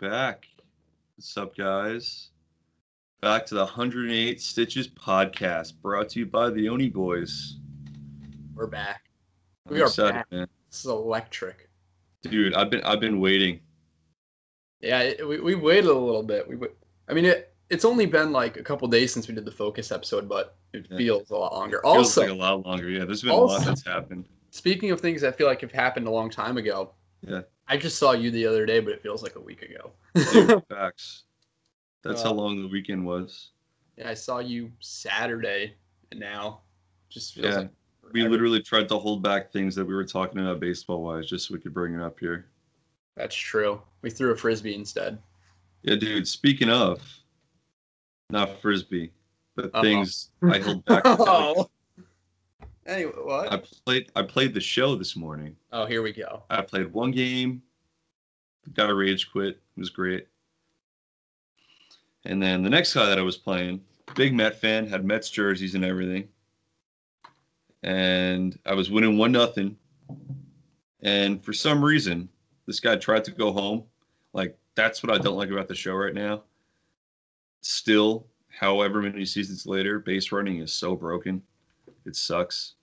back. What's up, guys? Back to the 108 Stitches podcast, brought to you by the Oni Boys. We're back. I'm We are excited, back. man. This is electric. Dude, I've been I've been waiting. Yeah, it, we, we waited a little bit. We, I mean, it, it's only been like a couple days since we did the focus episode, but it Yeah. feels a lot longer. Feels Also, like a lot longer. Yeah, there's been a lot that's happened. speaking of things that feel like have happened a long time ago, Yeah. I just saw you the other day, but it feels like a week ago. Dude, facts. That's Uh, how long the weekend was. yeah, I saw you Saturday, and now just feels Yeah. like We literally tried to hold back things that we were talking about baseball wise just so we could bring it up here. That's true. We threw a frisbee instead. Yeah, dude. Speaking of, not frisbee, but Uh-oh. things I held back. oh. Anyway, what? I played. I played the show this morning. oh, here we go. I played one game, got a rage quit. It was great. And then the next guy that I was playing, big Met fan, had Mets jerseys and everything. And I was winning one nothing. And for some reason, this guy tried to go home. Like that's what I don't like about the show right now. Still, however many seasons later, base running is so broken. It sucks.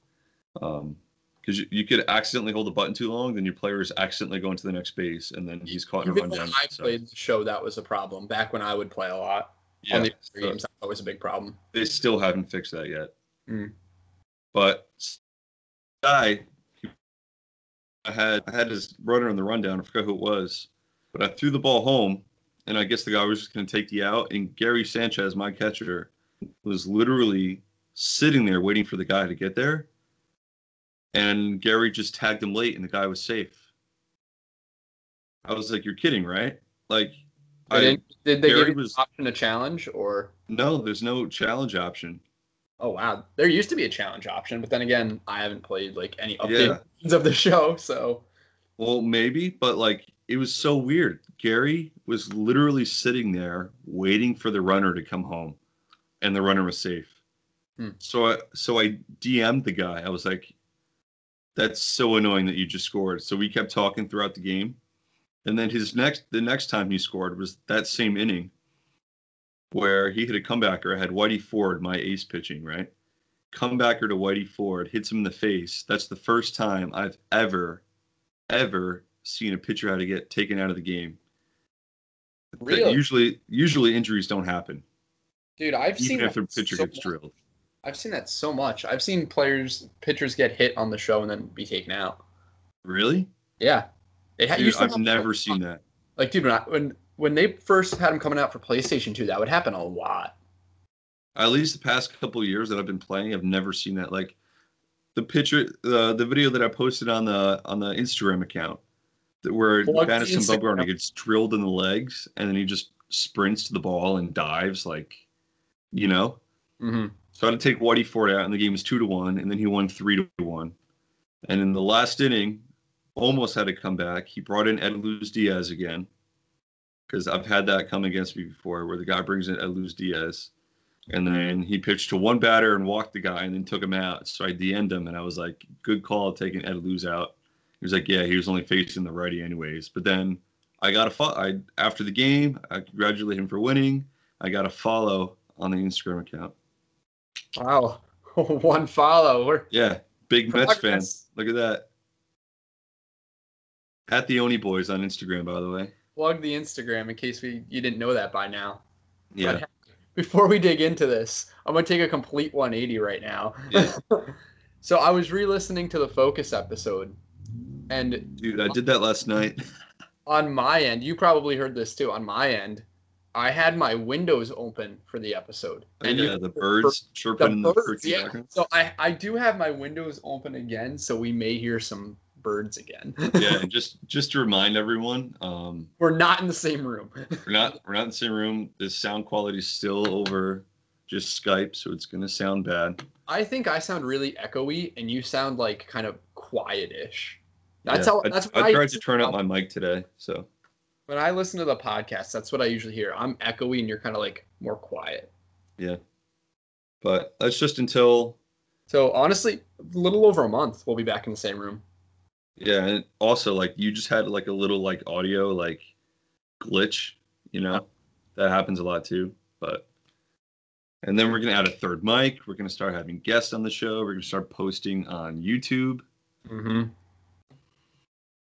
Um, because you, you could accidentally hold the button too long, then your player is accidentally going to the next base, and then he's caught in a Even when rundown. I So, played the show, that was a problem. Back when I would play a lot yeah, on the so games, that was a big problem. they still haven't fixed that yet. Mm. But guy, I had I had his runner on the rundown. I forgot who it was, but I threw the ball home, and I guess the guy was just going to take the out. And Gary Sanchez, my catcher, was literally sitting there waiting for the guy to get there. And Gary just tagged him late, and the guy was safe. I was like, "You're kidding, right?" Like, I didn't- did they Gary give you was- option to challenge or? no, there's no challenge option. Oh wow, there used to be a challenge option, but then again, I haven't played like any Yeah. updates of the show, so Well, maybe, but like it was so weird. Gary was literally sitting there waiting for the runner to come home, and the runner was safe. Hmm. So I so I DM'd the guy. I was like, "That's so annoying that you just scored." So we kept talking throughout the game, and then his next the next time he scored was that same inning, where he hit a comebacker. I had Whitey Ford, my ace pitching, right? Comebacker to Whitey Ford hits him in the face. That's the first time I've ever ever seen a pitcher how to get taken out of the game. Really? Usually, usually injuries don't happen, dude, I've seen even if a pitcher so gets drilled. I've seen that so much. I've seen players, pitchers get hit on the show and then be taken out. Really? Yeah, they ha- dude, I've never seen that. Like, dude, when, I, when when they first had them coming out for PlayStation 2, that would happen a lot. At least the past couple of years that I've been playing, I've never seen that. Like the picture, the the video that I posted on the on the Instagram account, that where the Madison. Bumgarner gets drilled in the legs and then he just sprints to the ball and dives like, you know. Mm-hmm. So I had to take Whitey Ford out, and the game was two to one, and then he won three to one. And in the last inning, almost had to come back. He brought in Ed Luz Diaz again, because I've had that come against me before, where the guy brings in Ed Luz Diaz, and then he pitched to one batter and walked the guy, and then took him out. So I DM'd him, and I was like, "Good call taking Ed Luz out." He was like, "Yeah, he was only facing the righty anyways." But then I got a fo- I after the game, I congratulate him for winning. I got a follow on the Instagram account. Wow, one follow. We're Yeah, big Mets fan. Look at that. At the Oni Boys on Instagram, by the way. plug the Instagram in case we you didn't know that by now. Yeah, But before we dig into this, I'm gonna take a complete 180 right now. Yeah. so I was re-listening to the Focus episode, and dude, I did that last night. on my end, you probably heard this too. On my end, I had my windows open for the episode, And you yeah, the birds chirping the birds, yeah. background. So I I do have my windows open again, so we may hear some birds again. Yeah, and just just to remind everyone, um, We're not in the same room. we're not we're not in the same room. The sound quality is still over just Skype, so it's gonna sound bad. I think I sound really echoey, and you sound like kind of quietish. That's Yeah, how. That's I I, tried to turn up my mic today, so when I listen to the podcast. That's what I usually hear. I'm echoey, and you're kind of like more quiet. yeah. But that's just until So honestly, a little over a month, we'll be back in the same room. Yeah, and also like you just had like a little like audio like glitch. You know, that happens a lot too. But and then we're gonna add a third mic. We're gonna start having guests on the show. We're gonna start posting on YouTube. Mm-hmm.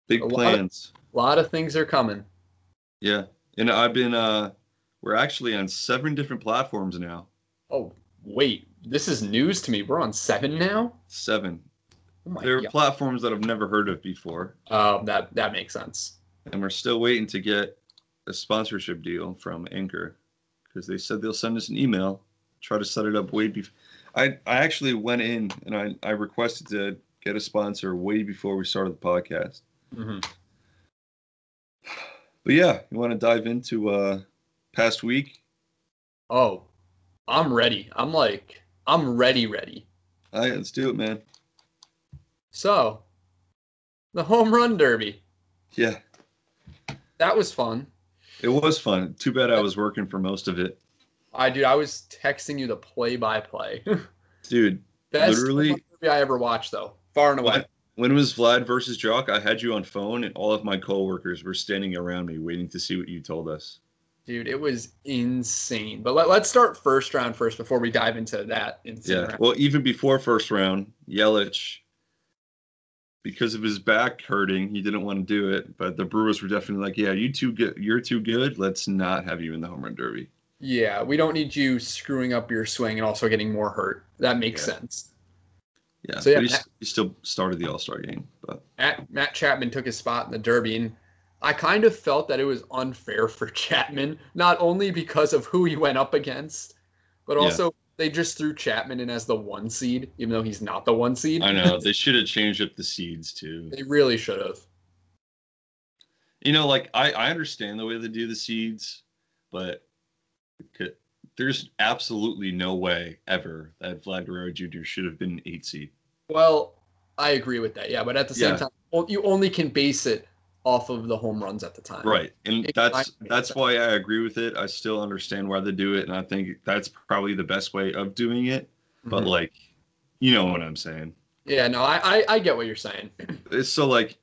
Big A lot of- plans. A lot of things are coming. Yeah, and I've been. uh We're actually on seven different platforms now. Oh wait, this is news to me. We're on seven now. Seven. Oh There are god. platforms that I've never heard of before, Uh, that that makes sense. and we're still waiting to get a sponsorship deal from Anchor because they said they'll send us an email. Try to set it up way before. I I actually went in and I I requested to get a sponsor way before we started the podcast. hmm But yeah, you want to dive into uh past week? Oh, I'm ready. I'm like, I'm ready, ready. All right, let's do it, man. So, the home run derby. Yeah, That was fun. it was fun. Too bad I was working for most of it, I dude, I was texting you the play-by-play. dude. Best Literally- home run derby I ever watched, though, far and away. When, was Vlad versus Joc, I had you on phone, and all of my coworkers were standing around me waiting to see what you told us. Dude, it was insane. But let, let's start first round first before we dive into that insane Yeah. round. Well, even before first round, Yelich, because of his back hurting, he didn't want to do it. But the Brewers were definitely like, "Yeah, you too good. You're too good. Let's not have you in the home run derby." Yeah, we don't need you screwing up your swing and also getting more hurt. That makes Yeah. sense. Yeah. So, yeah, he, Matt- he still started the All Star game. But Matt, Matt Chapman took his spot in the Derby, and I kind of felt that it was unfair for Chapman, not only because of who he went up against, but Yeah. also they just threw Chapman in as the one seed, even though he's not the one seed. I know they should have changed up the seeds too. they really should have. You know, like I, I understand the way they do the seeds, but there's absolutely no way ever that Vlad Guerrero Jr. should have been eight seed. Well, I agree with that, yeah, but at the same Yeah. time, you only can base it off of the home runs at the time. Right. And It that's that's why I agree with it. I still understand why they do it, and I think that's probably the best way of doing it. But Mhm. like, you know what I'm saying. Yeah, no, I, I, I get what you're saying. It's so like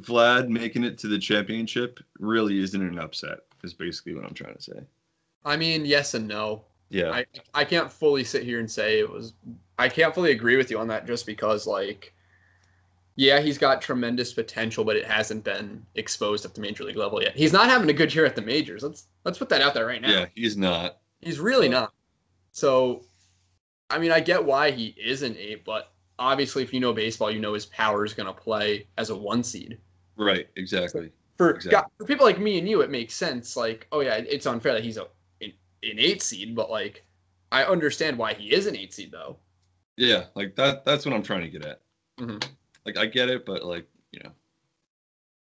Vlad making it to the championship really isn't an upset, is basically what I'm trying to say. I mean, yes and no. Yeah. I, I can't fully sit here and say it was I can't fully agree with you on that just because like yeah, he's got tremendous potential, but it hasn't been exposed at the major league level yet. He's not having a good year at the majors. Let's let's put that out there right now. yeah, he's not. He's really not. So I mean I get why he isn't eight, but obviously if you know baseball, you know his power is gonna play as a one seed. Right, exactly. For, Exactly. gu- for people like me and you, it makes sense. Like, oh yeah, it's unfair that he's a an, eight seed, but like, I understand why he is an eight seed though. Yeah, like that that's what I'm trying to get at. Mhm. Like I get it, but like, you know.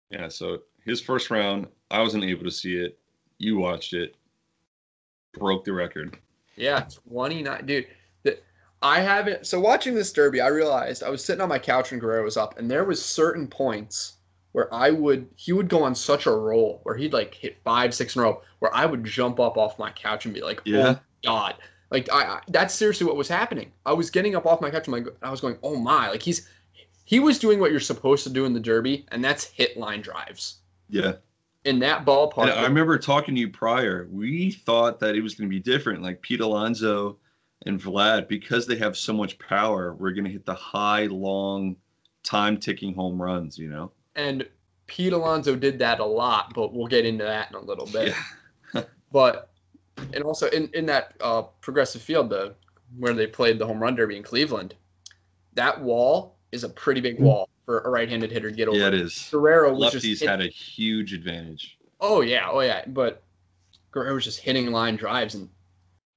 Yeah, so his first round, I wasn't able to see it. You watched it. Broke the record. Yeah, twenty nine, dude. The, I haven't. So watching this derby, I realized I was sitting on my couch and Guerrero was up, and there was certain points where I would he would go on such a roll where he'd like hit five, six in a row, where I would jump up off my couch and be like, Yeah. "Oh my god!" Like I, I that's seriously what was happening. I was getting up off my couch and like I was going, "Oh my!" Like he's he was doing what you're supposed to do in the derby, and that's hit line drives Yeah. in that ballpark. And I remember talking to you prior. We thought that it was going to be different. Like Pete Alonso and Vlad, because they have so much power, we're going to hit the high, long, time ticking home runs, you know? And Pete Alonso did that a lot, but we'll get into that in a little bit. Yeah. But and also in in that uh, progressive field, the where they played the home run derby in Cleveland, that wall is a pretty big wall for a right-handed hitter to get over. Yeah, it is. Guerrero was just Lefties had a huge advantage. oh yeah, oh yeah, but Guerrero was just hitting line drives and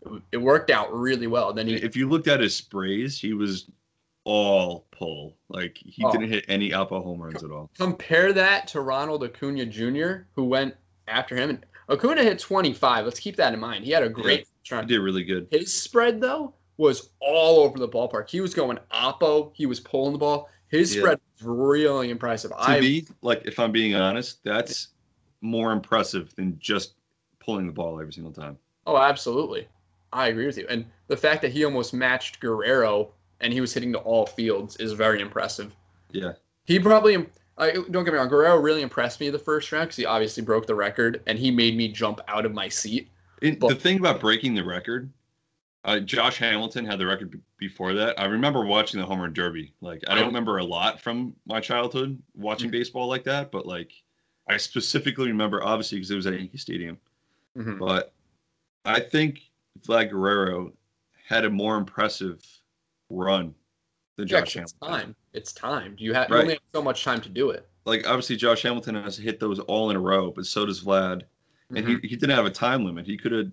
it, it worked out really well. Then he If you looked at his sprays, he was all pull. Like he Oh. didn't hit any upper home runs at all. compare that to Ronald Acuna Jr., who went after him. And Acuna hit 25. Let's keep that in mind. He had a great first He did really good. His spread though was all over the ballpark. He was going oppo. He was pulling the ball. His Yeah. spread was really impressive. To I me, like if I'm being honest, that's more impressive than just pulling the ball every single time. oh absolutely, I agree with you. And the fact that he almost matched Guerrero and he was hitting to all fields is very impressive. Yeah. He probably I, don't get me wrong, Guerrero really impressed me the first round because he obviously broke the record and he made me jump out of my seat. It, But- the thing about breaking the record, uh, Josh Hamilton had the record b- before that. I remember watching the home run derby. Like I don't remember a lot from my childhood watching baseball like that, but like I specifically remember, obviously, because it was at Yankee Stadium. Mhm. But I think Vlad Guerrero had a more impressive run Yeah, Josh it's Hamilton. time. It's time. You have you only have so much time to do it. Like obviously, Josh Hamilton has hit those all in a row, but so does Vlad. And Mhm. he, he didn't have a time limit. He could have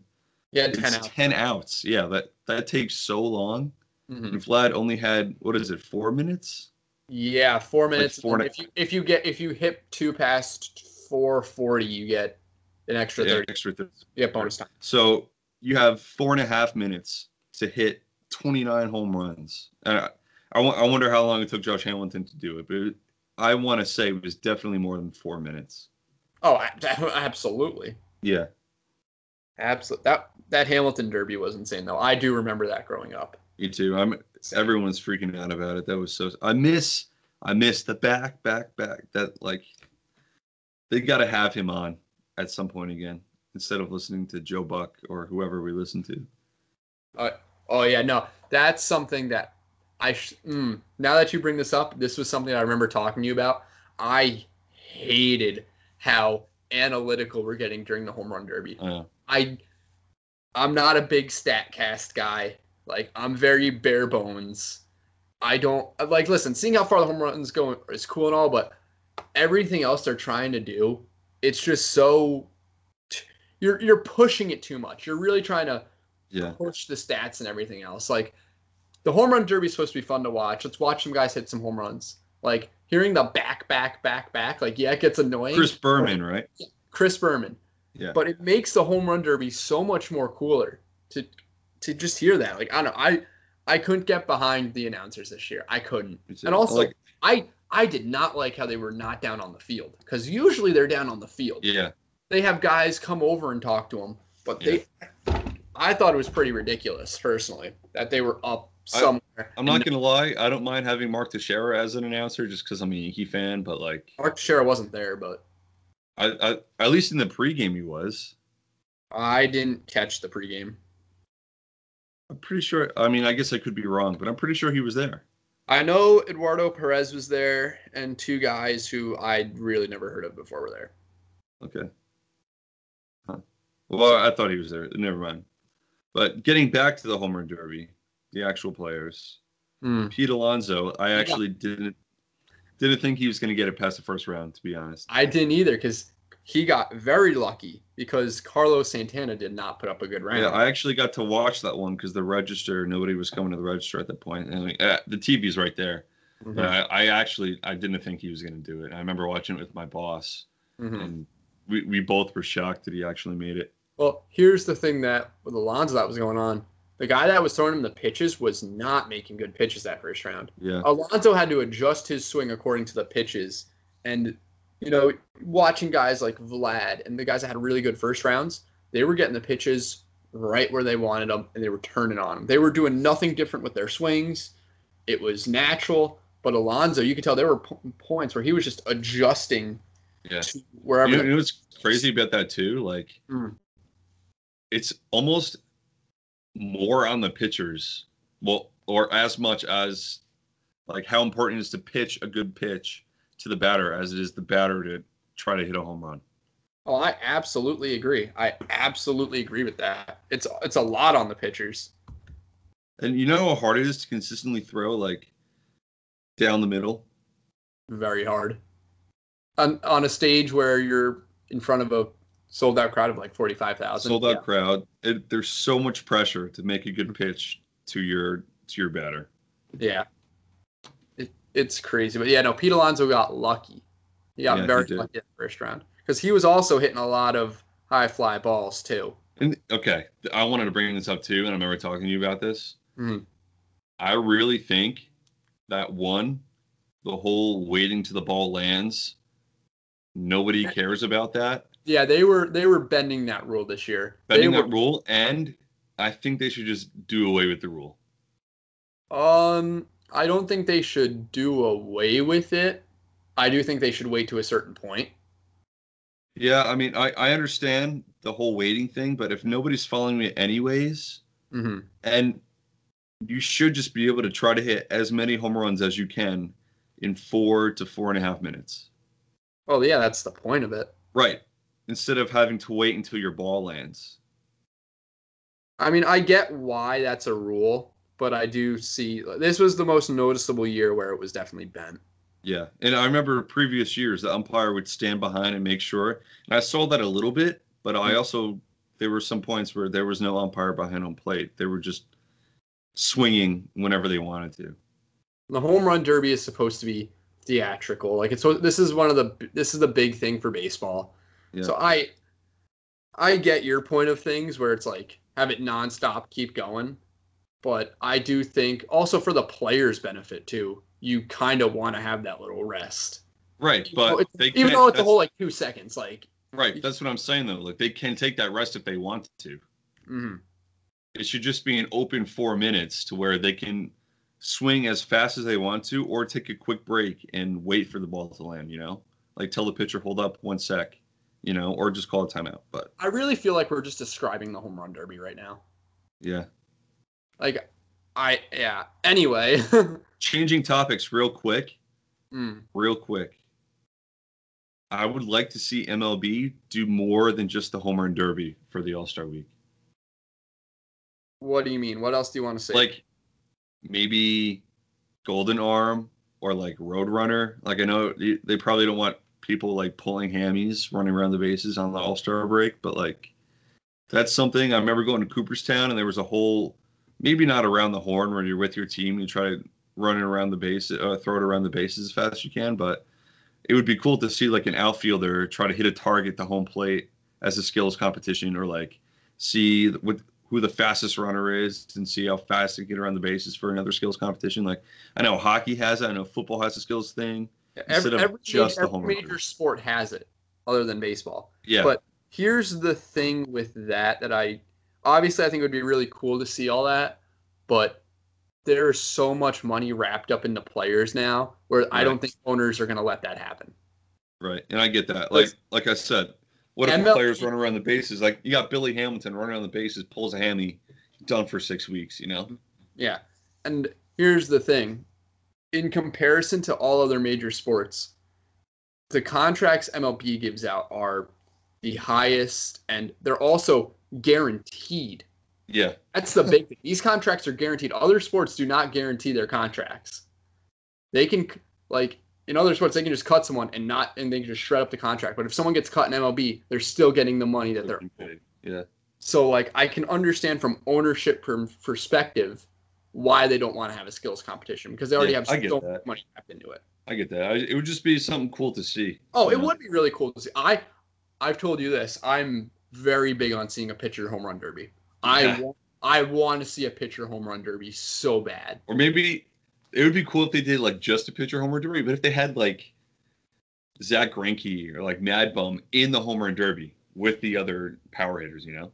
Yeah, it's ten out. 10 outs. Yeah, that that takes so long. Mhm. And Vlad only had what is it, four minutes? Yeah, four minutes. four and and if you if you get if you hit two past four forty, you get an extra Yeah, thirty. extra. Th- You get bonus time. so you have four and a half minutes to hit 29 home runs. And I, I, I wonder how long it took Josh Hamilton to do it, but it, I want to say it was definitely more than four minutes. Oh, absolutely, Yeah, absolutely. That that Hamilton Derby was insane, though. I do remember that growing up. me too. I'm. Everyone's freaking out about it. That was so. I miss. I miss the back, back, back. That like, they got to have him on at some point again instead of listening to Joe Buck or whoever we listen to. Uh, Oh yeah, no, that's something that I. Sh- mm, now that you bring this up, this was something I remember talking to you about. I hated how analytical we're getting during the home run derby. Uh, I, I'm not a big Statcast guy. Like I'm very bare bones. I don't like listen. Seeing how far the home runs going is cool and all, but everything else they're trying to do, it's just so. You're you're pushing it too much. You're really trying to yeah. push the stats and everything else. Like the home run derby is supposed to be fun to watch. Let's watch some guys hit some home runs. Like hearing the back, back, back, back. Like yeah, it gets annoying. Chris Berman, right? Chris Berman. Yeah. But it makes the home run derby so much more cooler to to just hear that. Like I don't know, I I couldn't get behind the announcers this year. I couldn't. And also, like, I I did not like how they were not down on the field because usually they're down on the field. yeah, They have guys come over and talk to them, but they. I thought it was pretty ridiculous, personally, that they were up I- somewhere. I'm not gonna lie. I don't mind having Mark Teixeira as an announcer just because I'm a Yankee fan. But like, Mark Teixeira wasn't there, but I, I at least in the pregame he was. I didn't catch the pregame. I'm pretty sure. I mean, I guess I could be wrong, but I'm pretty sure he was there. I know Eduardo Perez was there, and two guys who I'd really never heard of before were there. Okay. Huh. Well, I thought he was there. Never mind. But getting back to the home run derby, the actual players, Hmm. Pete Alonso, I actually didn't didn't think he was going to get it past the first round. To be honest. I didn't either because he got very lucky because Carlos Santana did not put up a good round. Yeah, I actually got to watch that one because the register, nobody was coming to the register at that point, and like, uh, the TV's right there. Mhm. But I, I actually, I didn't think he was going to do it. I remember watching it with my boss, Mhm. and we, we both were shocked that he actually made it. Well, here's the thing that with Alonso that was going on. The guy that was throwing him the pitches was not making good pitches that first round. Yeah, Alonso had to adjust his swing according to the pitches. And, you know, watching guys like Vlad and the guys that had really good first rounds, they were getting the pitches right where they wanted them and they were turning on them. They were doing nothing different with their swings. It was natural. But Alonso, you could tell there were po- points where he was just adjusting yeah. to wherever. You know, you know crazy about that too? Like, Mm. It's almost more on the pitchers. Well, or as much as like how important it is to pitch a good pitch to the batter as it is the batter to try to hit a home run. Oh, I absolutely agree. I absolutely agree with that. It's it's a lot on the pitchers. And you know how hard it is to consistently throw like down the middle. Very hard. On on a stage where you're in front of a sold out crowd of like forty five thousand. sold out crowd. It, there's so much pressure to make a good pitch to your to your batter. Yeah. It, it's crazy. But yeah, no, Pete Alonso got lucky. He got Yeah, very did. lucky in the first round. Because he was also hitting a lot of high fly balls too. And okay, I wanted to bring this up too, and I remember talking to you about this. Mhm. I really think that one, the whole waiting to the ball lands, nobody cares about that. Yeah, they were they were bending that rule this year. Bending they that rule, and I think they should just do away with the rule. Um, I don't think they should do away with it. I do think they should wait to a certain point. Yeah, I mean, I, I understand the whole waiting thing, but if nobody's following me anyways, Mm-hmm. and you should just be able to try to hit as many home runs as you can in four to four and a half minutes. Well, yeah, that's the point of it. Right. Instead of having to wait until your ball lands. I mean, I get why that's a rule, but I do see this was the most noticeable year where it was definitely bent. Yeah. And I remember previous years, the umpire would stand behind and make sure. And I saw that a little bit, but I Mhm. also, there were some points where there was no umpire behind home plate. They were just swinging whenever they wanted to. The home run derby is supposed to be theatrical. Like it's this is one of the this is the big thing for baseball. Yeah. So I I get your point of things where it's like have it nonstop, keep going. But I do think also for the players' benefit too, you kind of want to have that little rest. Right. Even though But it's- even though it's a whole like two seconds, like Right. That's what I'm saying, though. Like, they can take that rest if they want to. mhm. it should just be an open four minutes to where they can swing as fast as they want to or take a quick break and wait for the ball to land you know like tell the pitcher hold up one sec you know or just call a timeout but I really feel like we're just describing the home run derby right now. yeah Like I yeah. Anyway. changing topics real quick Mm. real quick i would like to see mlb do more than just the home run derby for the all-star week What do you mean? What else do you want to say? like maybe golden arm or like roadrunner like i know they probably don't want people like pulling hammies running around the bases on the all-star break but like that's something i remember going to cooperstown and there was a whole maybe not around the horn when you're with your team you try to run it around the base uh, throw it around the bases as fast as you can but it would be cool to see like an outfielder try to hit a target to home plate as a skills competition or like see what who the fastest runner is and see how fast they get around the bases for another skills competition. Like I know hockey has it, I know football has a skills thing. Every, every, just the home major derby. sport has it, other than baseball. Yeah, But here's the thing with that that I obviously I think it would be really cool to see all that, but there's so much money wrapped up in the players now where I don't think owners are going to let that happen. right. And I get that. Like like I said, what if the players run around the bases? Like you got Billy Hamilton running around the bases, pulls a hammy, done for six weeks. You know. Yeah. And here's the thing. In comparison to all other major sports, the contracts MLB gives out are the highest and they're also guaranteed. Yeah. That's the big thing. These contracts are guaranteed. Other sports do not guarantee their contracts. They can like in other sports they can just cut someone and not and they can just shred up the contract. But if someone gets cut in MLB, they're still getting the money that they're Yeah. so like I can understand from ownership perspective why they don't want to have a skills competition because they already Yeah, have so that. much money wrapped into it. I get that. I, it would just be something cool to see. Oh, it know? would be really cool to see. I I've told you this. I'm very big on seeing a pitcher home run derby. I Yeah. want I want to see a pitcher home run derby so bad. Or maybe it would be cool if they did like just a pitcher home run derby, but if they had like Zack Greinke or like Mad Bum in the home run derby with the other power hitters, you know,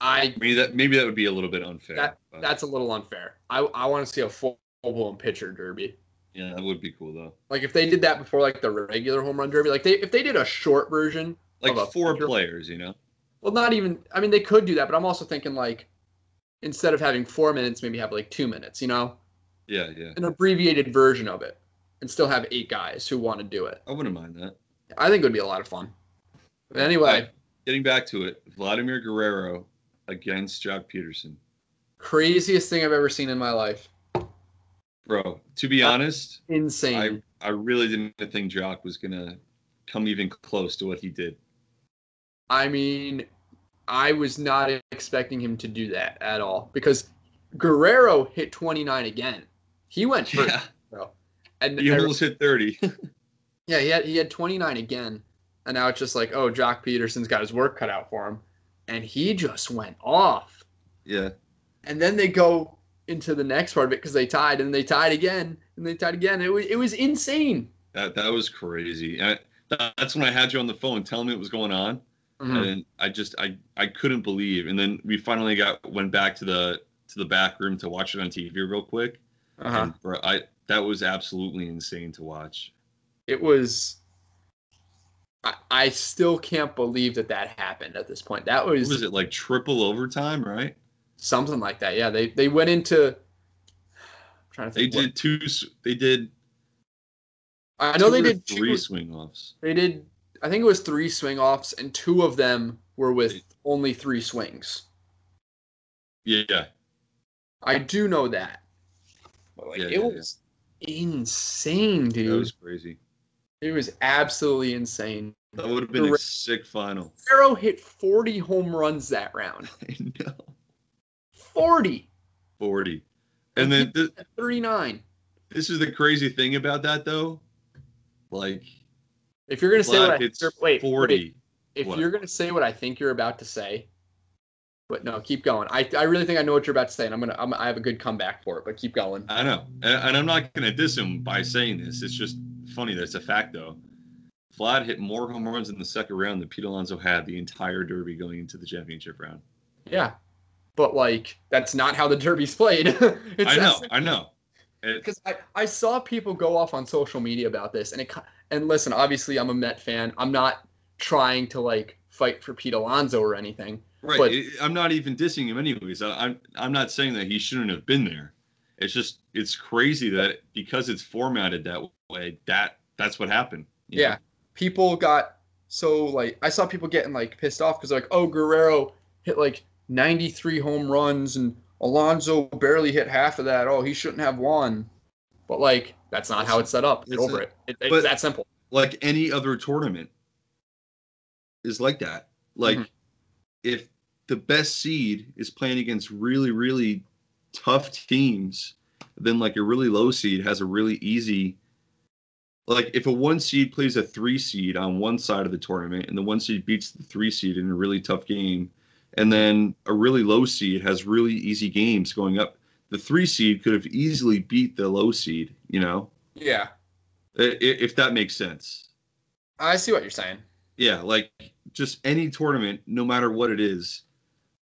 I maybe that maybe that would be a little bit unfair. That- that's a little unfair. I I want to see a full blown pitcher derby. yeah, that would be cool though. Like if they did that before like the regular home run derby, like they if they did a short version, Like four pitcher? players, you know. well not even I mean they could do that, but I'm also thinking like instead of having 4 minutes, maybe have like 2 minutes, you know? Yeah, yeah. An abbreviated version of it and still have 8 guys who want to do it. I wouldn't mind that. I think it would be a lot of fun. But anyway, Alright, getting back to it, Vladimir Guerrero against Joc Pederson. craziest thing I've ever seen in my life. Bro, to be Uh, honest, Insane. I I really didn't think Joc was gonna come even close to what he did. I mean, I was not expecting him to do that at all because Guerrero hit 29 again. He went first, Yeah, bro. And he almost hit thirty. yeah, he had he had 29 again, and now it's just like, oh, Joc Pederson's got his work cut out for him, and he just went off. yeah, And then they go into the next part of it because they tied, and they tied again, and they tied again. It was it was insane. that that was crazy. I, that's when I had you on the phone telling me what was going on, Mhm. and I just I I couldn't believe. And then we finally got went back to the to the back room to watch it on TV real quick. Uh-huh. And bro, I that was absolutely insane to watch. It was. I, I still can't believe that that happened at this point. That What was, was it like triple overtime, right? something like that. Yeah, they they went into. I'm trying to They think. what- did two. They did. I know they did three two. swing offs. They did. I think it was three swing offs, and two of them were with only three swings. Yeah, I do know that. But like Yeah, it yeah, yeah. was insane, dude. that was crazy. It was absolutely insane. That would have been a sick final. Arrow hit 40 home runs that round. I know. 40. Forty. And then th- 39. this is the crazy thing about that though. Like If you're gonna say what I Vlad hits wait, forty. wait, if What? you're gonna say what I think you're about to say, but no, keep going. I, I really think I know what you're about to say, and I'm gonna I'm, I have a good comeback for it. But keep going. I know, and, and I'm not gonna diss him by saying this. It's just funny that it's a fact though. Vlad hit more home runs in the second round than Pete Alonso had the entire Derby going into the championship round. Yeah, but like that's not how the Derby's played. I know, I know. Because I, I saw people go off on social media about this and it and listen obviously i'm a met fan i'm not trying to like fight for pete alonso or anything right, but- it- I'm not even dissing him anyways. I, I'm I'm not saying that he shouldn't have been there. It's just it's crazy that because it's formatted that way, that that's what happened. you know? yeah people got so like i saw people getting like pissed off because like oh guerrero hit like 93 home runs and alonso barely hit half of that oh he shouldn't have won but like that's not how it's set up get It's over it, it it's but- that simple like any other tournament is like that. Like Mhm. if the best seed is playing against really really tough teams, then like a really low seed has a really easy like if a one seed plays a three seed on one side of the tournament and the one seed beats the three seed in a really tough game and then a really low seed has really easy games going up the three seed could have easily beat the low seed you know? Yeah. If that makes sense. I see what you're saying. Yeah, like just any tournament, no matter what it is,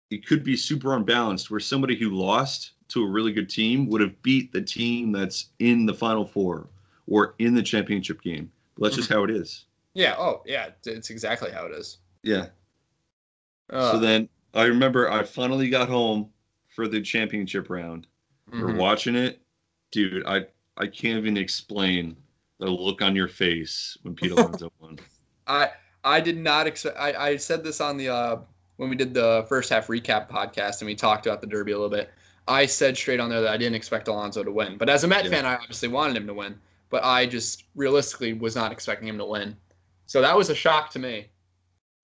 it could be super unbalanced where somebody who lost to a really good team would have beat the team that's in the final four or in the championship game. But that's just how it is. yeah oh yeah it's- exactly how it is Yeah. uh, so then I remember I finally got home for the championship round. We're mhm. watching it. Dude, I I can't even explain the look on your face when Pete Alonso won. I I did not expect. I, I said this on the uh, when we did the first half recap podcast and we talked about the Derby a little bit. I said straight on there that I didn't expect Alonso to win, but as a Met Yeah. fan, I obviously wanted him to win. But I just realistically was not expecting him to win, so that was a shock to me.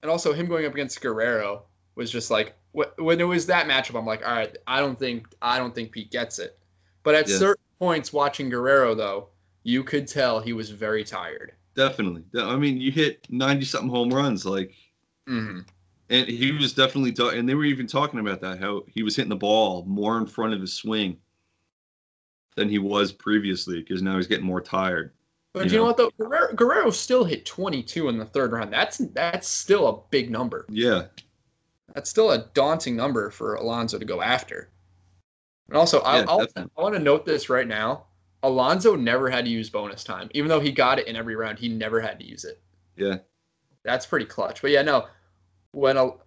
And also him going up against Guerrero was just like when it was that matchup. I'm like, all right, I don't think I don't think Pete gets it. But at Yeah. certain points, watching Guerrero though, you could tell he was very tired. Definitely. I mean, you hit 90 something home runs like hmm And he was definitely, and they were even talking about that how he was hitting the ball more in front of his swing than he was previously because now he's getting more tired. But You you know know? what though? Guerrero, Guerrero still hit 22 in the third round. That's that's still a big number. Yeah, That's still a daunting number for Alonso to go after. And also, I, Yeah, I'll. I want to note this right now. Alonso never had to use bonus time, even though he got it in every round. He never had to use it. yeah, That's pretty clutch. But yeah, no, when Al-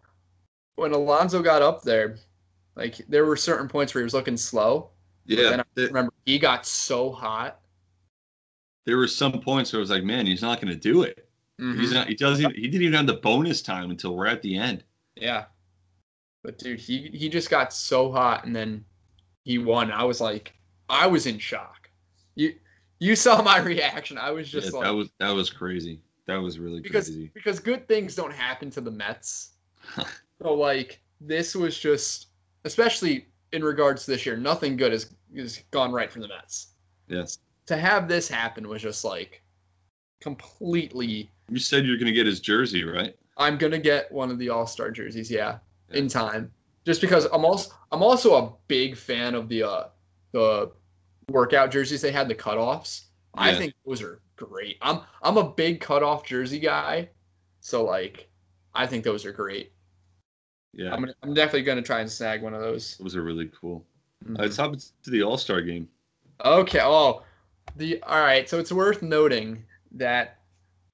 when Alonso got up there, like there were certain points where he was looking slow. Yeah. I remember he got so hot. there were some points where I was like, man, he's not going to do it. Mhm. He's not. He doesn't. He didn't even have the bonus time until we're at the end. Yeah. But dude, he he just got so hot and then he won. I was like I was in shock. You you saw my reaction. I was just Yeah, like that was that was crazy. That was really because crazy. because good things don't happen to the Mets. so like this was just especially in regards to this year, nothing good has has gone right for the Mets. Yes. To have this happen was just like completely You said you're going to get his jersey, right? I'm gonna get one of the All Star jerseys, yeah, Yeah. in time. Just because I'm also I'm also a big fan of the uh the workout jerseys they had the cutoffs. I think those are great. I'm I'm a big cutoff jersey guy, so like I think those are great. Yeah. I'm gonna, I'm definitely gonna try and snag one of those. Those are really cool. Mhm. Let's hop to the All Star game. Okay. Oh, the all right. So it's worth noting that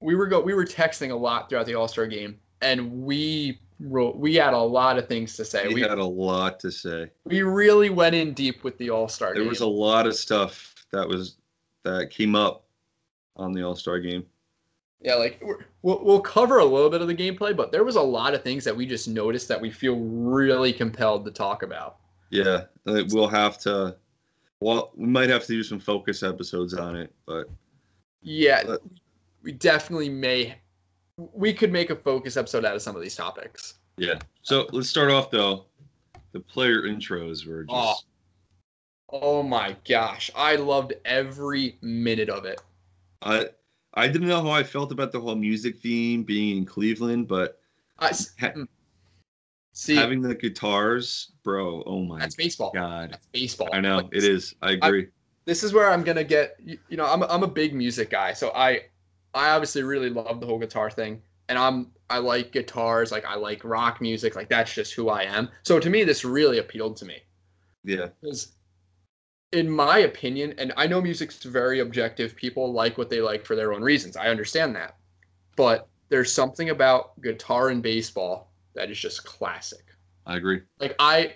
we were go we were texting a lot throughout the All Star game, and we wrote we had a lot of things to say. We, We had a lot to say. we really went in deep with the All Star There game. was a lot of stuff that was that came up on the All Star game. Yeah, like we're, we'll we'll cover a little bit of the gameplay, but there was a lot of things that we just noticed that we feel really compelled to talk about. Yeah, we'll have to. Well, we might have to do some focus episodes on it, but Yeah, But- we definitely may. We could make a focus episode out of some of these topics. yeah. So let's start off though. The player intros were just Oh. Oh my gosh, I loved every minute of it. I I didn't know how I felt about the whole music theme being in Cleveland, but I Ha- mm. see, having the guitars, bro. Oh my that's baseball. god. That's baseball. I know Like, it is. I agree. This is where I'm gonna get. You, you know, I'm a, I'm a big music guy, so I I obviously really love the whole guitar thing, and I'm I like guitars, like I like rock music, like that's just who I am. So to me, this really appealed to me. yeah. because in my opinion and i know music's very objective people like what they like for their own reasons i understand that but there's something about guitar and baseball that is just classic I agree. like i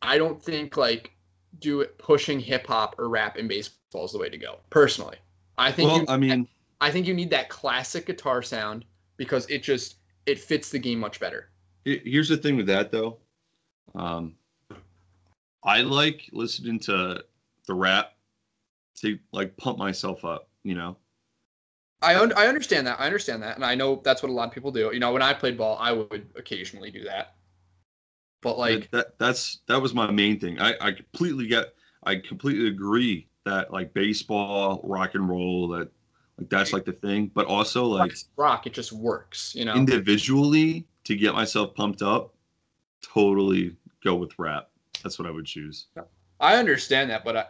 i don't think like do it pushing hip hop or rap in baseball is the way to go personally i think Well, you, I mean, i think you need that classic guitar sound because it just it fits the game much better here's the thing with that though. Um, I like listening to the rap to like pump myself up. You know. I un- I understand that. I understand that, and I know that's what a lot of people do. You know, when I played ball, I would occasionally do that. But like, that that's that was my main thing. I I completely get. I completely agree that like baseball, rock and roll, that like that's like the thing. But also like rock, it just works. You know, individually to get myself pumped up, totally go with rap. That's what I would choose. I understand that, but I,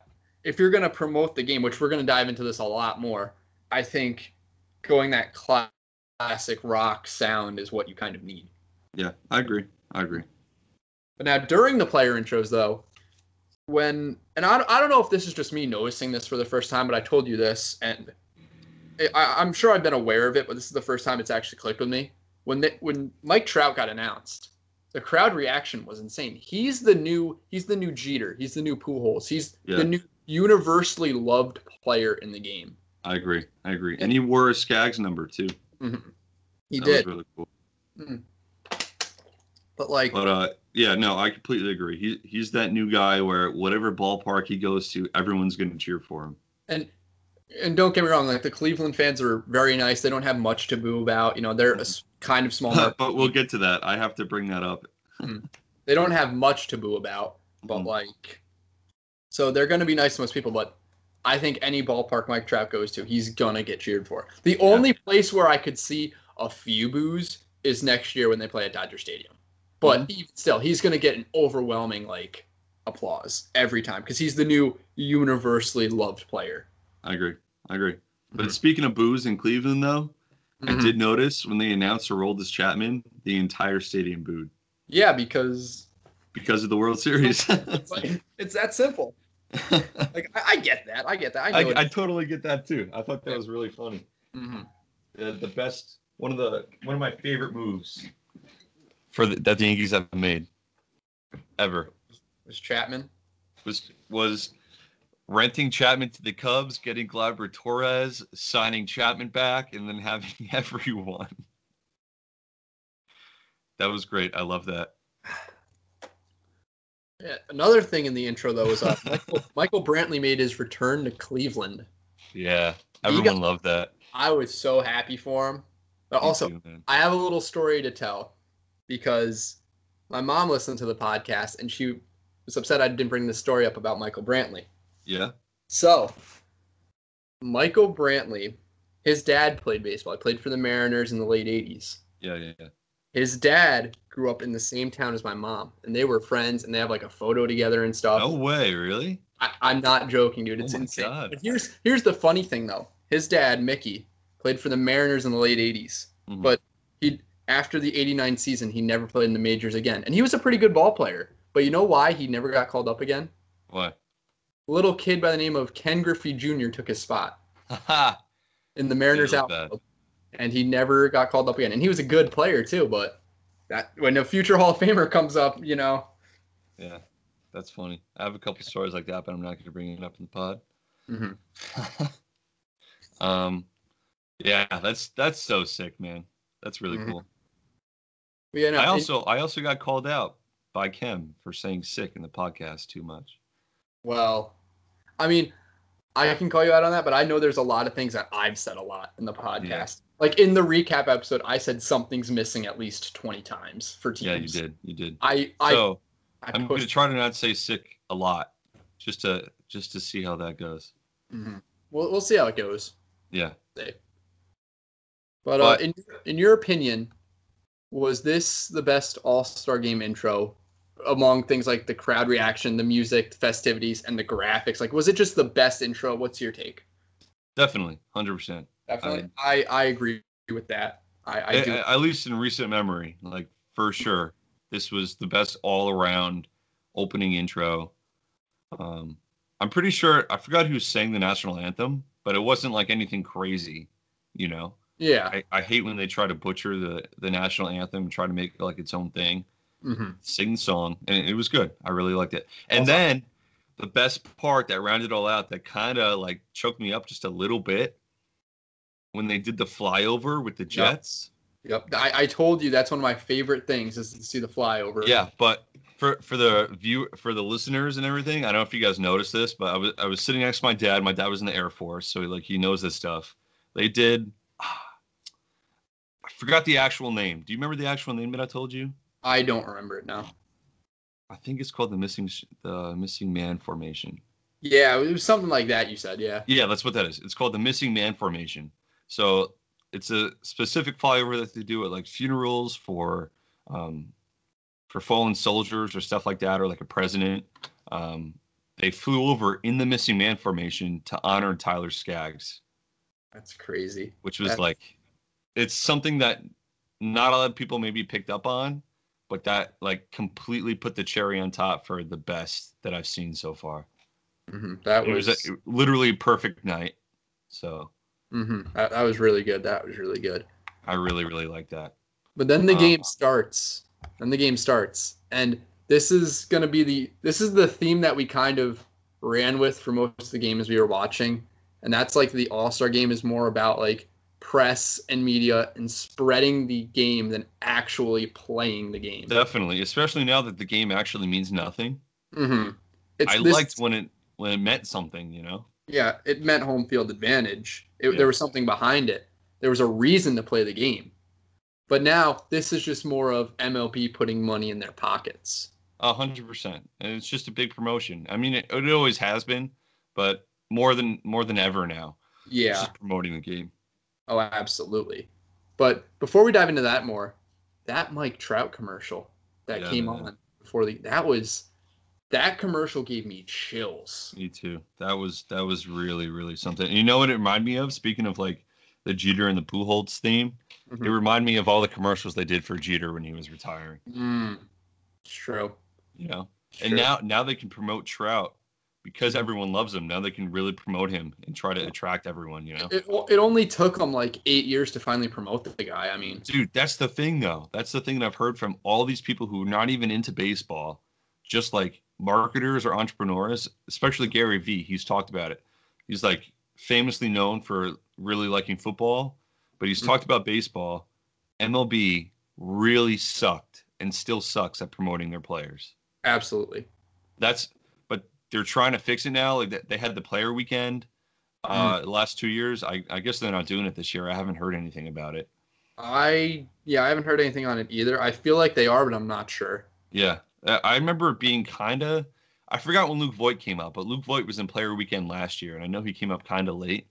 if you're gonna promote the game, which we're gonna dive into this a lot more, I think going that classic rock sound is what you kind of need. Yeah, I agree. I agree. But now during the player intros, though, when and I, I don't know if this is just me noticing this for the first time, but I told you this, and I, I'm sure I've been aware of it, but this is the first time it's actually clicked with me. When they, when Mike Trout got announced, the crowd reaction was insane. He's the new he's the new Jeter. He's the new Pujols. He's Yeah. the new universally loved player in the game. I agree. I agree. And he wore a Skaggs number too. Mm-hmm. He that did, was really cool. Mm-hmm. but like But uh, yeah, no, I completely agree. He he's that new guy where whatever ballpark he goes to, everyone's going to cheer for him. and and don't get me wrong, like the Cleveland fans are very nice. They don't have much to boo about. You know, they're a s- kind of small. market but we'll get to that. I have to bring that up. they don't have much to boo about, but Mhm. like, so they're going to be nice to most people. But I think any ballpark Mike Trout goes to, he's gonna get cheered for. The only place where I could see a few boos is next year when they play at Dodger Stadium. But even still, he's gonna get an overwhelming like applause every time because he's the new universally loved player. I agree. I agree. But Mhm. speaking of boos in Cleveland, though, I Mhm. did notice when they announced Aroldis Chapman, the entire stadium booed Yeah, because because of the World Series. it's, like, it's that simple. Like I, I get that. I get that. I know. I, it- I totally get that too. I thought that was really funny. Mhm. The, the best, one of the one of my favorite moves for the, that the Yankees have made ever Was Chapman? was was renting Chapman to the Cubs, getting Gleyber Torres, signing Chapman back, and then having everyone. That was great. I love that. Yeah, another thing in the intro though was uh, Michael, Michael Brantley made his return to Cleveland. Yeah, everyone loved that. I was so happy for him. But Me also, too. I have a little story to tell because my mom listened to the podcast and she was upset I didn't bring this story up about Michael Brantley. Yeah, So, Michael Brantley, his dad played baseball. He played for the Mariners in the late 80s. yeah, yeah, yeah. His dad grew up in the same town as my mom, and they were friends, and they have like a photo together and stuff. No way, really? I, I'm not joking, dude. It's Oh insane. God. But here's here's the funny thing though. His dad, Mickey, played for the Mariners in the late 80s. Mhm. But he after the 89 season, he never played in the majors again. And he was a pretty good ball player. But you know why he never got called up again? What? A little kid by the name of Ken Griffey Jr. took his spot. In the Mariners outfield, and he never got called up again. And he was a good player too, but that when a future Hall of Famer comes up, you know, Yeah, that's funny. I have a couple stories like that, but I'm not going to bring it up in the pod. mhm. um, yeah, that's that's so sick, man. That's really Mhm. cool. Yeah, no, I it- also I also got called out by Kim for saying sick in the podcast too much. Well, I mean, I can call you out on that, but I know there's a lot of things that I've said a lot in the podcast. Like in the recap episode, I said something's missing at least 20 times for teams. Yeah, you did. You did. I I, So I I'm going to try to not say sick a lot, just to just to see how that goes. Mhm. We'll we'll see how it goes. Yeah. But, uh, But- in in your opinion, was this the best All Star Game intro among things like the crowd reaction, the music, the festivities, and the graphics? Like, was it just the best intro? What's your take? Definitely, hundred percent. Definitely, I I agree with that. I I do. At least in recent memory, like for sure, this was the best all around opening intro. Um, I'm pretty sure I forgot who sang the national anthem, but it wasn't like anything crazy, you know. yeah. I, I hate when they try to butcher the the national anthem and try to make it like its own thing. Hmm Sing the song, and it was good. I really liked it. And Also- then the best part that rounded it all out, that kind of like choked me up just a little bit, when they did the flyover with the Jets. Yep. I, I told you that's one of my favorite things is to see the flyover. Yeah, but for for the view for the listeners and everything, I don't know if you guys noticed this, but I was I was sitting next to my dad. My dad was in the Air Force, so he, like he knows this stuff. They did. I forgot the actual name. Do you remember the actual name that I told you? I don't remember it now. I think it's called the missing the missing man formation. Yeah, it was something like that. You said, yeah. Yeah, that's what that is. It's called the missing man formation. So it's a specific flyover that they do at like funerals for um, for fallen soldiers or stuff like that, or like a president. Um, they flew over in the missing man formation to honor Tyler Skaggs, That's crazy. which was That's- like it's something that not a lot of people maybe picked up on, but that like completely put the cherry on top for the best that I've seen so far. hmm That It was, was literally a perfect night. So hmm that, that was really good. That was really good. I really, really like that. But then the Um, game starts. Then the game starts, and this is gonna be the this is the theme that we kind of ran with for most of the games we were watching, and that's like the All Star game is more about like press and media and spreading the game than actually playing the game. Definitely, especially now that the game actually means nothing. hmm It's I this- liked when it when it meant something, you know. Yeah, it meant home field advantage. It, Yeah. There was something behind it. There was a reason to play the game. But now this is just more of MLB putting money in their pockets. A hundred percent, and it's just a big promotion. I mean, it, it always has been, but more than more than ever now. It's Yeah. just promoting the game. Oh, absolutely. But before we dive into that more, that Mike Trout commercial that Yeah, came man. on before the that was that commercial gave me chills. Me too. That was that was really really something. And you know what it reminded me of? Speaking of like the Jeter and the Pujols theme, it Mhm. reminded me of all the commercials they did for Jeter when he was retiring. Mm, it's true. You know, True. and now now they can promote Trout because everyone loves him. Now they can really promote him and try to attract everyone. You know. it, it only took them like eight years to finally promote the guy. I mean, Dude, that's the thing though. That's the thing that I've heard from all these people who are not even into baseball, just like marketers or entrepreneurs, especially Gary Vee. He's talked about it. He's like famously known for really liking football, but he's Mhm. talked about baseball. MLB really sucked and still sucks at promoting their players. absolutely. That's they're trying to fix it now. Like they- had the player weekend uh the last two years. I, I guess they're not doing it this year. I haven't heard anything about it. I yeah, I haven't heard anything on it either. I feel like they are, but I'm not sure. Yeah, Uh, I remember it being kind of. I forgot when Luke Voit came out, but Luke Voit was in Player Weekend last year, and I know he came up kind of late.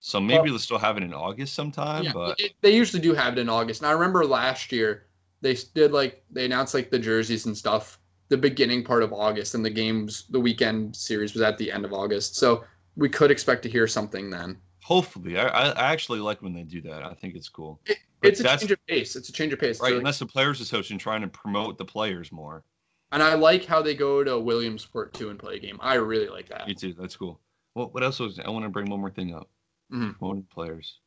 So maybe Well- they'll still have it in August sometime. yeah, but it- they usually do have it in August. And I remember last year they did like they announced like the jerseys and stuff the beginning part of August, and the games the weekend series was at the end of August. So we could expect to hear something then. hopefully, I, I actually like when they do that. I think it's cool. But It's a change of pace. It's a change of pace. Right, and that's the Players Association trying to promote the players more. and I like how they go to Williamsport too and play a game. I really like that. Me too. That's cool. What what else was I want to bring one more thing up? Mhm. Promoting players.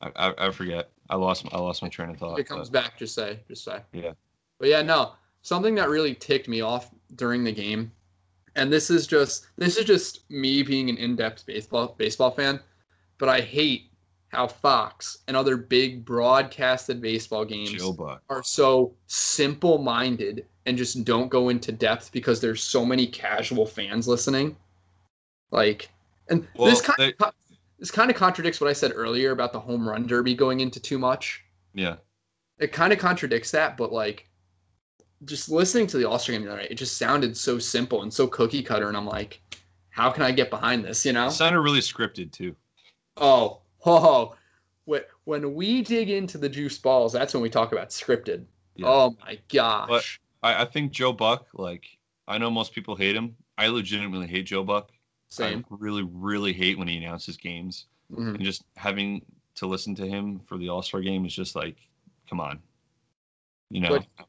I, I I forget. I lost my, I lost my train of thought. If it comes but- back, just say, just say. Yeah. But yeah, no. Something that really ticked me off during the game, and this is just this is just me being an in-depth baseball baseball fan, but I hate how Fox and other big broadcasted baseball games are so simple-minded and just don't go into depth because there's so many casual fans listening. Like, and Well, this kind they- of this kind of contradicts what I said earlier about the home run derby going into too much Yeah. it kind of contradicts that, but like just listening to the All Star game the other night, it just sounded so simple and so cookie cutter, and I'm like, how can I get behind this? You know? It sounded really scripted too. Oh, oh, when when we dig into the juice balls, that's when we talk about scripted. Yeah. Oh my gosh! I, I think Joe Buck, like I know most people hate him. I legitimately hate Joe Buck. Same. I really, really hate when he announces games. Mhm. And just having to listen to him for the All Star game is just like, come on. You know. But-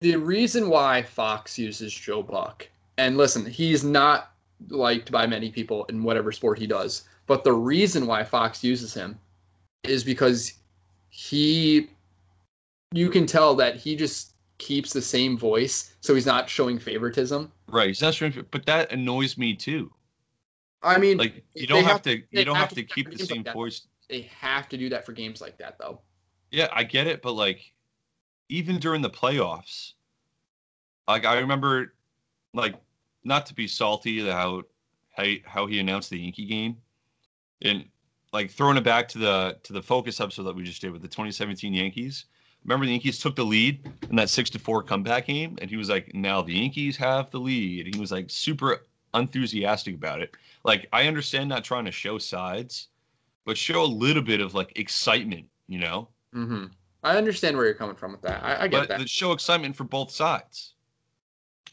The reason why Fox uses Joe Buck, and listen, he's not liked by many people in whatever sport he does, but the reason why Fox uses him is because he, you can tell that he just keeps the same voice, so he's not showing favoritism. right. He's not sure, but that annoys me too. I mean, Like you don't have, have- to, you don't have have to keep the games like same voice. they have to do that for games like that, though. Yeah, I get it, but like even during the playoffs, like I remember like not to be salty how how how he announced the Yankee game and like throwing it back to the to the focus episode that we just did with the 2017 Yankees. Remember the Yankees took the lead in that 6 to 4 comeback game and he was like now the Yankees have the lead. He was like super enthusiastic about it. Like I understand not trying to show sides, but show a little bit of like excitement, you know? hmm I understand where you're coming from with that. I, I get but that. the show excitement for both sides.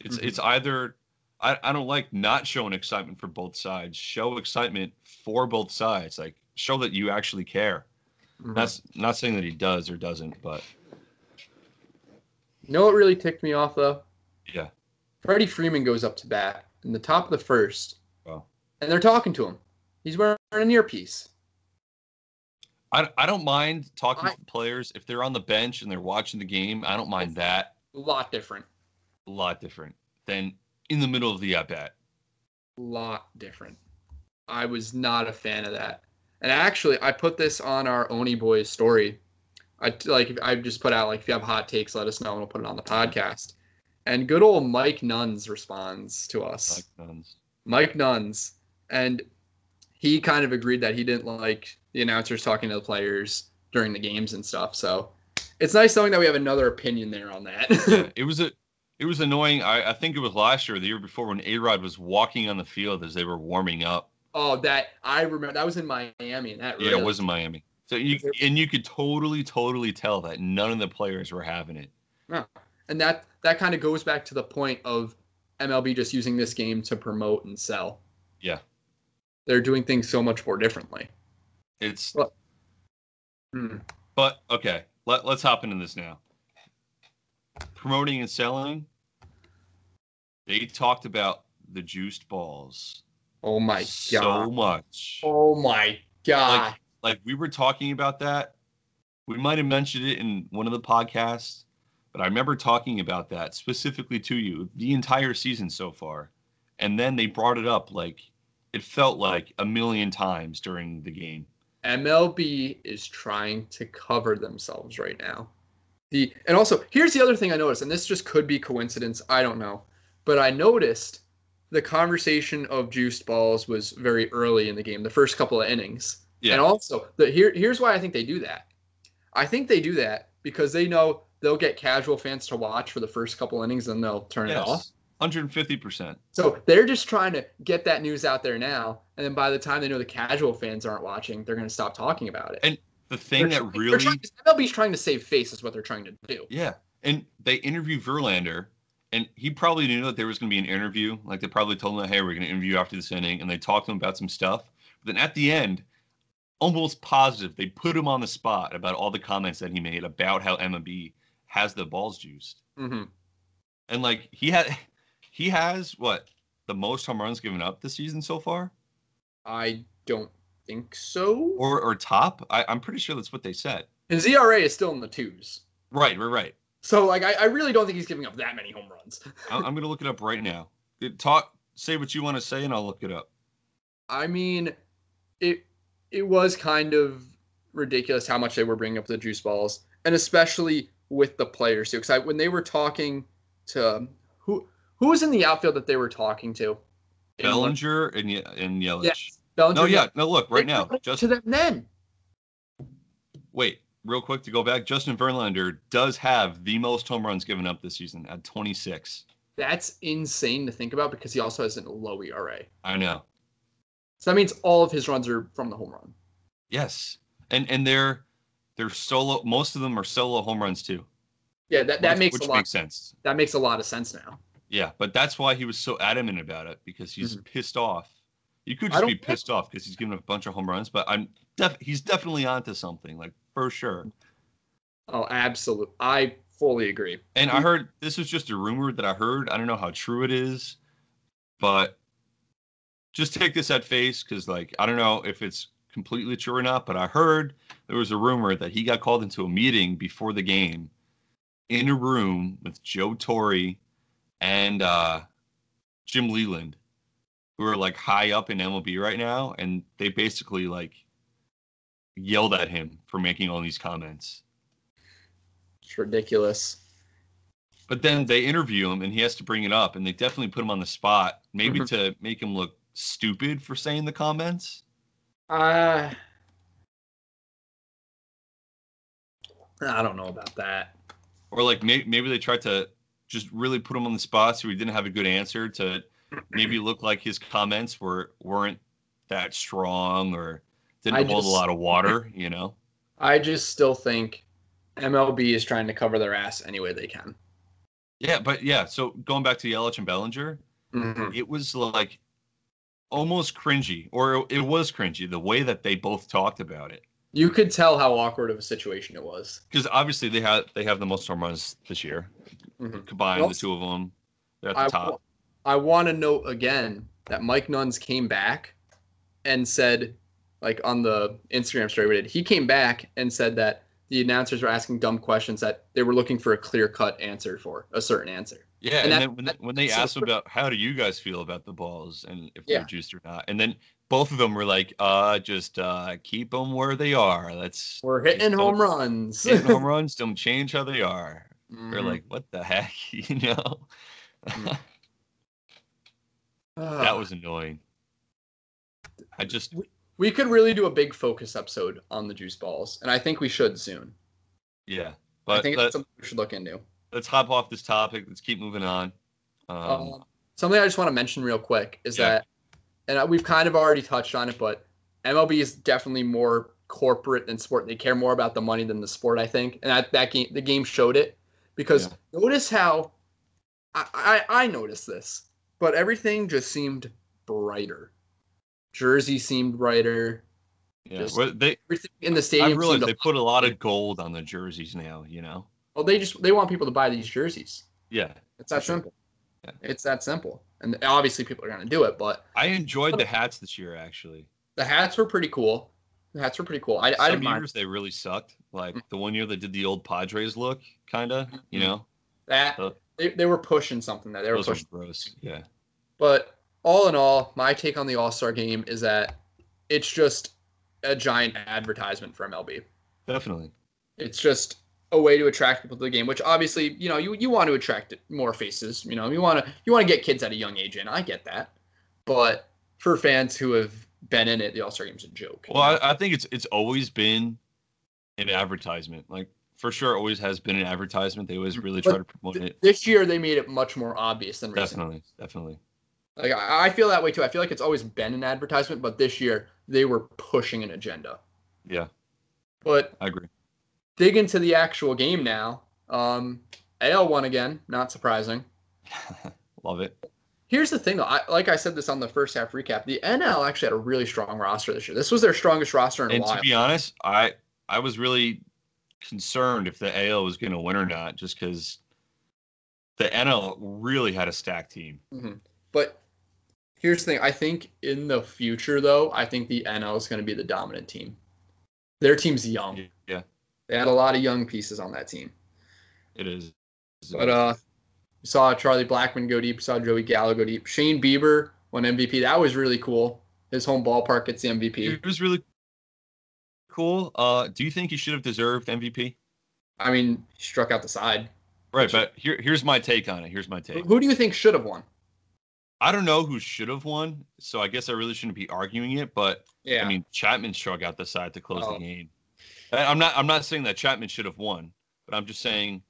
It's Mhm. it's either I, I don't like not showing excitement for both sides. Show excitement for both sides. Like show that you actually care. Mhm. That's not saying that he does or doesn't, but You know what really ticked me off though? yeah. Freddie Freeman goes up to bat in the top of the first, Wow. and they're talking to him. He's wearing an earpiece. I, I don't mind talking I- to players if they're on the bench and they're watching the game. I don't mind that. A lot different. A lot different than in the middle of the at bat. lot different. I was not a fan of that. And actually, I put this on our Oni Boys story. I like I just put out like if you have hot takes, let us know and we'll put it on the mm-hmm. podcast. And good old Mike Nuns responds to us. Mike nuns. Mike Nuns, and he kind of agreed that he didn't like the announcers talking to the players during the games and stuff. So it's nice knowing that we have another opinion there on that. Yeah, it was a it was annoying. I, I think it was last year or the year before when A Rod was walking on the field as they were warming up. oh, that I remember that was in Miami, and that Yeah, it was in Miami. So you and you could totally, totally tell that none of the players were having it. and that that kind of goes back to the point of MLB just using this game to promote and sell. Yeah. They're doing things so much more differently. It's Well- Hmm. but okay. Let let's hop into this now. Promoting and selling. They talked about the juiced balls Oh my so god. So much. Oh my god. like we were talking about that. We might have mentioned it in one of the podcasts, but I remember talking about that specifically to you the entire season so far. And then they brought it up like it felt like a million times during the game. MLB is trying to cover themselves right now. The and also here's the other thing I noticed, and this just could be coincidence, I don't know, but I noticed the conversation of juiced balls was very early in the game, the first couple of innings. Yeah. And also, the here here's why I think they do that. I think they do that because they know they'll get casual fans to watch for the first couple innings and they'll turn it off. Yes. 150%. So they're just trying to get that news out there now, and then by the time they know the casual fans aren't watching, they're going to stop talking about it. And The thing They're that trying- really trying to- MLB's trying to save face is what they're trying to do. Yeah. And they interviewed Verlander, and he probably knew that there was going to be an interview. Like they probably told him, hey, we're going to interview after this inning. And they talked to him about some stuff. But then at the end, almost positive, they put him on the spot about all the comments that he made about how MLB has the balls juiced. hmm And like he had, he has what the most home runs given up this season so far. I don't think so. or or top. I, I'm pretty sure that's what they said. His ERA is still in the twos. Right, right, right. So like I, I really don't think he's giving up that many home runs. I- I'm gonna look it up right now. Uh, talk, say what you want to say, and I'll look it up. I mean, it it was kind of ridiculous how much they were bringing up the juice balls, and especially with the players too. Because when they were talking to who who was in the outfield that they were talking to, In Bellinger and Ye- and Yelich. Yes, Bellinger. No, yeah, no. Look right now. Just to them then. wait, real quick to go back. Justin Verlander does have the most home runs given up this season at 26. That's insane to think about because he also has a low ERA. I know. So that means all of his runs are from the home run. Yes, and and they're they're solo. Most of them are solo home runs too. Yeah, that, that which, makes which a lot. makes sense. That makes a lot of sense now. Yeah, but that's why he was so adamant about it because he's pissed off. You could Mm-hmm. Just be pissed off because he's given a bunch of home runs, but I'm def- he's definitely onto something, like for sure. Oh, absolutely. I fully agree. And I heard this was just a rumor that I heard. I don't know how true it is, but just take this at face because, like, I don't know if it's completely true or not. But I heard there was a rumor that he got called into a meeting before the game in a room with Joe Torre and uh, Jim Leyland, who are like high up in MLB right now, and they basically like yelled at him for making all these comments. It's ridiculous. But then they interview him and he has to bring it up and they definitely put him on the spot, maybe Mhm. to make him look stupid for saying the comments. Uh, I don't know about that. Or like may- maybe they tried to just really put him on the spot so he didn't have a good answer to maybe look like his comments were weren't that strong or didn't I hold just- a lot of water, you know? I just still think MLB is trying to cover their ass any way they can. Yeah, but yeah, so going back to Yelich and Bellinger, Mhm. it was like almost cringy, or it was cringy the way that they both talked about it. You could tell how awkward of a situation it was. because obviously they have they have the most home runs this year Mhm. combined. Well, the two of them, they're at the I, top. I want to note again that Mike Nuns came back and said, like on the Instagram story we did, he came back and said that the announcers were asking dumb questions that they were looking for a clear cut answer for, a certain answer. Yeah, and and, that- then when they, when they that's so asked about how do you guys feel about the balls and if Yeah. they're juiced or not, and then both of them were like, "Uh, just uh, keep them where they are. That's We're hitting home runs. hitting home runs. Don't change how they are." They're Mhm. like, "What the heck?" You know, Mm. that was annoying. I just We could really do a big focus episode on the juice balls, and I think we should soon. yeah, but I think let, something we should look into. let's hop off this topic. Let's keep moving on. Um, Um, something I just want to mention real quick is Yeah. that, and uh, we've kind of already touched on it, but MLB is definitely more corporate than sport. They care more about the money than the sport, I think, and that, that game, the game showed it. Because notice how, I, I I noticed this, but everything just seemed brighter. Jersey seemed brighter. yeah, just- well, they Everything in the I stadium. realized seemed they put a lot of gold on the jerseys now. You know. well, they just they want people to buy these jerseys. Yeah, It's that simple. Yeah. It's that simple, and obviously people are gonna do it, but. I enjoyed the hats this year. Actually, The hats were pretty cool. The hats were pretty cool. I, I some didn't mind years they really sucked. Like the one year they did the old Padres look, kind of. You Mhm. know, that. Uh, They, they were pushing something that They were pushing. gross. Yeah, But all in all, my take on the All Star game is that it's just a giant advertisement for MLB. definitely. It's just a way to attract people to the game, which obviously, you know, you, you want to attract more faces. You know, you want to you want to get kids at a young age in. I get that, but for fans who have been in it, the All Star game's a joke. Well. I, I think it's it's always been an advertisement. Like for sure, always has been an advertisement. They always really try to promote Th- it. this year they made it much more obvious than recently. Definitely, definitely. Like I, I feel that way too. I feel like it's always been an advertisement, but this year they were pushing an agenda. Yeah, But I agree. Dig into the actual game now. Um, AL won again, not surprising. Love it. Here's the thing, though. I, like I said this on the first half recap, the NL actually had a really strong roster this year. This was their strongest roster in a And while. to be honest, I I was really concerned if the AL was going to win or not, just because the NL really had a stacked team. But Here's the thing. I think in the future, though, I think the NL is going to be the dominant team. Their team's young. They had a lot of young pieces on that team. it is. But uh, you saw Charlie Blackmon go deep. Saw Joey Gallo go deep. Shane Bieber won MVP. That was really cool. His home ballpark gets the MVP. it was really cool. Uh, do you think he should have deserved MVP? I mean, he struck out the side. Right, but here, here's my take on it. Here's my take. Who do you think should have won? I don't know who should have won, so I guess I really shouldn't be arguing it. But Yeah. I mean, Chapman struck out the side to close Oh. the game. I'm not. I'm not saying that Chapman should have won, but I'm just saying,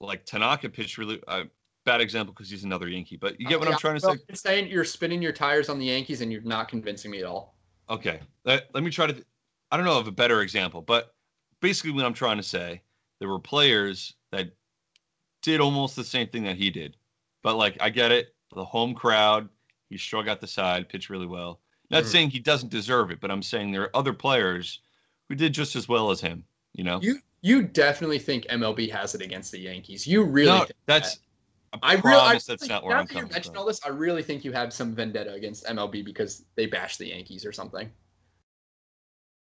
like Tanaka pitched really uh, bad example because he's another Yankee. But you get what Yeah, I'm trying to well, say. You're saying you're spinning your tires on the Yankees, and you're not convincing me at all. Okay, let, let me try to. I don't know of a better example, but basically, what I'm trying to say, there were players that did almost the same thing that he did, but like I get it, the home crowd, he struck out the side, pitched really well. Not Mhm. saying he doesn't deserve it, but I'm saying there are other players who did just as well as him. You know, You you definitely think MLB has it against the Yankees. You really no, think that's. I I really, I that's not where now I'm that you coming mentioned all this, I really think you have some vendetta against MLB because they bash the Yankees or something.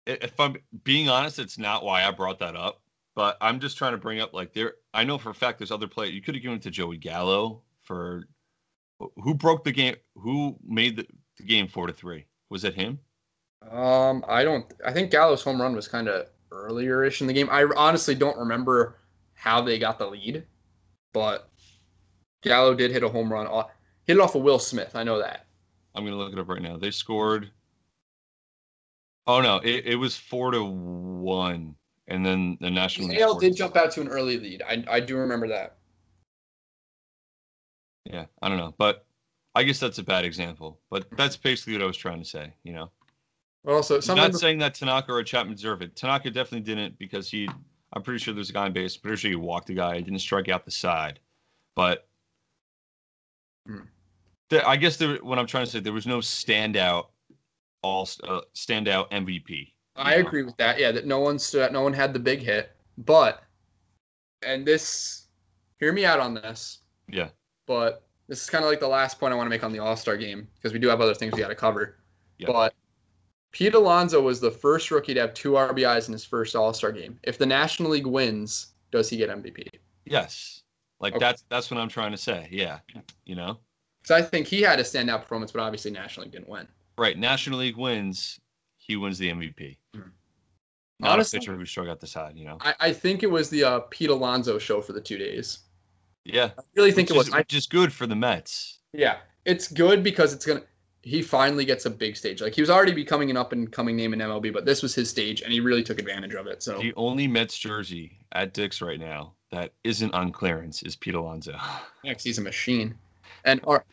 If I'm being honest, it's not why I brought that up. But I'm just trying to bring up like there. I know for a fact there's other players. You could have given it to Joey Gallo for who broke the game. Who made the, the game four to three? Was it him? Um, I don't. I think Gallo's home run was kind of earlier-ish in the game. I honestly don't remember how they got the lead, but Gallo did hit a home run. off- Hit it off of Will Smith. I know that. I'm gonna look it up right now. They scored. Oh no, it, it was four to one, and then the National scored- did jump out to an early lead. I I do remember that. Yeah, I don't know, but I guess that's a bad example. But that's basically what I was trying to say. You know. But also, I'm not saying that Tanaka or Chapman deserve it. Tanaka definitely didn't because he. I'm pretty sure there's a guy on base. Pretty sure he walked a guy. He didn't strike out the side, but. Hmm. The, I guess there, what I'm trying to say, there was no standout, all uh, standout MVP. I know? agree with that. Yeah, that no one stood out, no one had the big hit. But and this hear me out on this, Yeah, but this is kind of like the last point I want to make on the All-Star game because we do have other things we got to cover. Yeah. But Pete Alonso was the first rookie to have two RBIs in his first All-Star game. If the National League wins, does he get MVP? yes, like Okay. that's that's what I'm trying to say. Yeah, you know, Because I think he had a standout performance, but obviously National League didn't win. right? National League wins, he wins the MVP. Hmm. Not Honestly- a pitcher who struck out the side. You know. I, I think it was the uh, Pete Alonso show for the two days. Yeah, I really think which it was. is, I which is good for the Mets. Yeah, it's good because it's gonna. He finally gets a big stage. Like he was already becoming an up and coming name in MLB, but this was his stage, and he really took advantage of it. So The only Mets jersey at Dick's right now that isn't on clearance is Pete Alonso. next, he's a machine. And our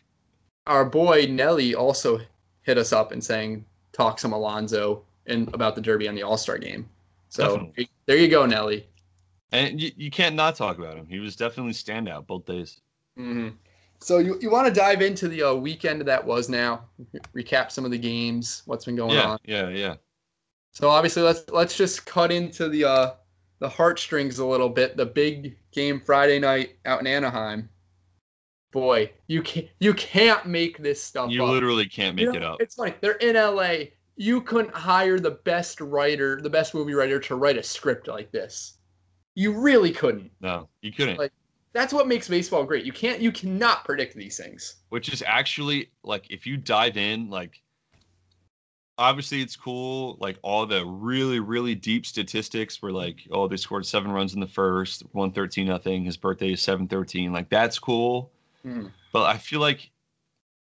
our boy Nelly also hit us up and saying talk some Alonso and about the Derby and the All Star game. So Definitely. there you go, Nelly. And you, you can't not talk about him. He was definitely standout both days. hmm So you, you want to dive into the uh, weekend that was now, recap some of the games, what's been going yeah, on. yeah, yeah. So obviously, let's let's just cut into the uh, the heartstrings a little bit. The big game Friday night out in Anaheim. Boy, you can't you can't make this stuff You up. literally can't make You know, it up. It's funny. They're in LA. You couldn't hire the best writer, the best movie writer, to write a script like this. You really couldn't. No, you couldn't. Like- That's what makes baseball great. You can't. You cannot predict these things. Which is actually like if you dive in, like obviously it's cool. Like all the really, really deep statistics were like, oh, they scored seven runs in the first, one thirteen nothing. His birthday is seven thirteen. Like that's cool. Hmm. But I feel like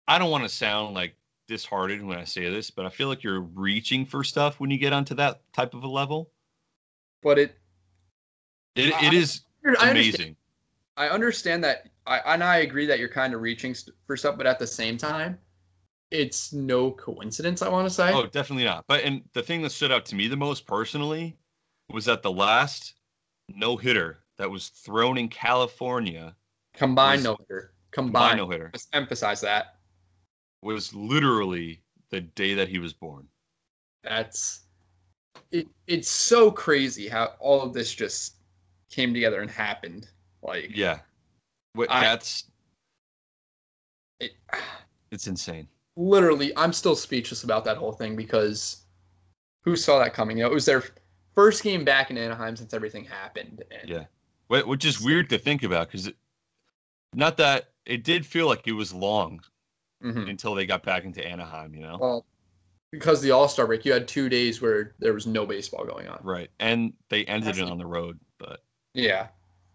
I don't want to sound like disheartened when I say this, but I feel like you're reaching for stuff when you get onto that type of a level. But it. It, I- it is I understand amazing. I understand that, I and I agree that you're kind of reaching for stuff, but at the same time, it's no coincidence. I want to say. Oh, definitely not. But and the thing that stood out to me the most personally was that the last no hitter that was thrown in California, combined no hitter. combined Combined. no hitter, Let's emphasize that. was literally the day that he was born. That's it. It's so crazy how all of this just came together and happened. Like Yeah. What I- that's it, it's insane. literally, I'm still speechless about that whole thing because who saw that coming? You know, it was their first game back in Anaheim since everything happened. And Yeah. Which is weird to think about because not that it did feel like it was long Mhm. until they got back into Anaheim, you know? Well, because the All Star break, you had two days where there was no baseball going on. Right. And they ended That's it on the road, but Yeah,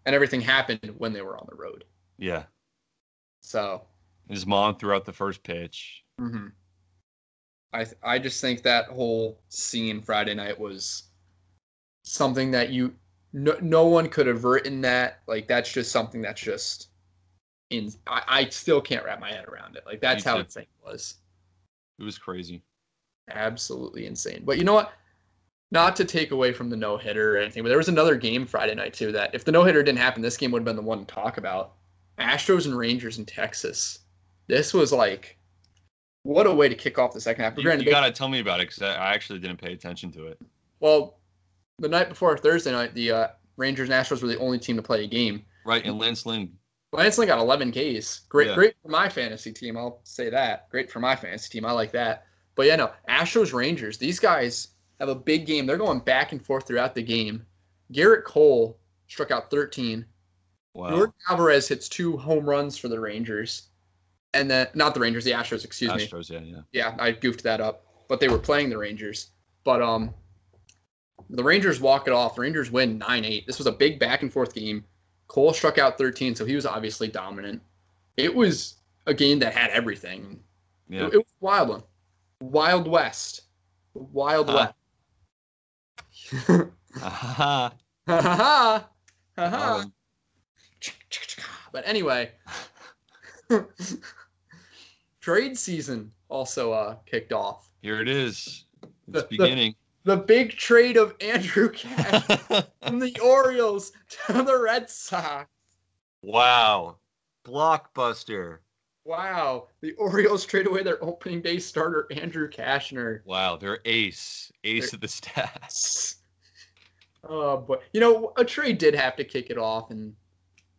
and everything happened when they were on the road. yeah. So His mom threw out the first pitch. Mm-hmm. I th- I just think that whole scene Friday night was something that you no, no one could have written that like that's just something that's just in I, I still can't wrap my head around it like that's Me how too. insane it was It was crazy. absolutely insane but you know what not to take away from the no hitter or anything but there was another game Friday night too that if the no hitter didn't happen this game would have been the one to talk about Astros and Rangers in Texas this was like what a way to kick off the second half. You, granted, you they- got to tell me about it because I, I actually didn't pay attention to it. Well, the night before Thursday night, the uh, Rangers and Astros were the only team to play a game. Right. And Lance Lynn, Lance Lynn got 11 Ks. Great, Yeah. great for my fantasy team. I'll say that. Great for my fantasy team. I like that. But yeah, no, Astros Rangers. These guys have a big game. They're going back and forth throughout the game. Gerrit Cole struck out 13. wow. Yordan Alvarez hits two home runs for the Rangers, and then not the Rangers, the Astros. Excuse me. Astros, yeah, yeah. Yeah, I goofed that up. But they were playing the Rangers. But um the Rangers walk it off. The Rangers win 9-8. This was a big back and forth game. Cole struck out 13, so he was obviously dominant. It was a game that had everything. Yeah. It, it was a wild one. Wild West. Wild Huh. West. Ha ha ha. But anyway, trade season also uh, kicked off. here it is. The- It's the- beginning. The big trade of Andrew Cash from the Orioles to the Red Sox. wow. Blockbuster. Wow, the Orioles trade away their opening day starter Andrew Cashner. Wow. They're ace. Ace of the stats. Uh, oh boy, you know a trade did have to kick it off, and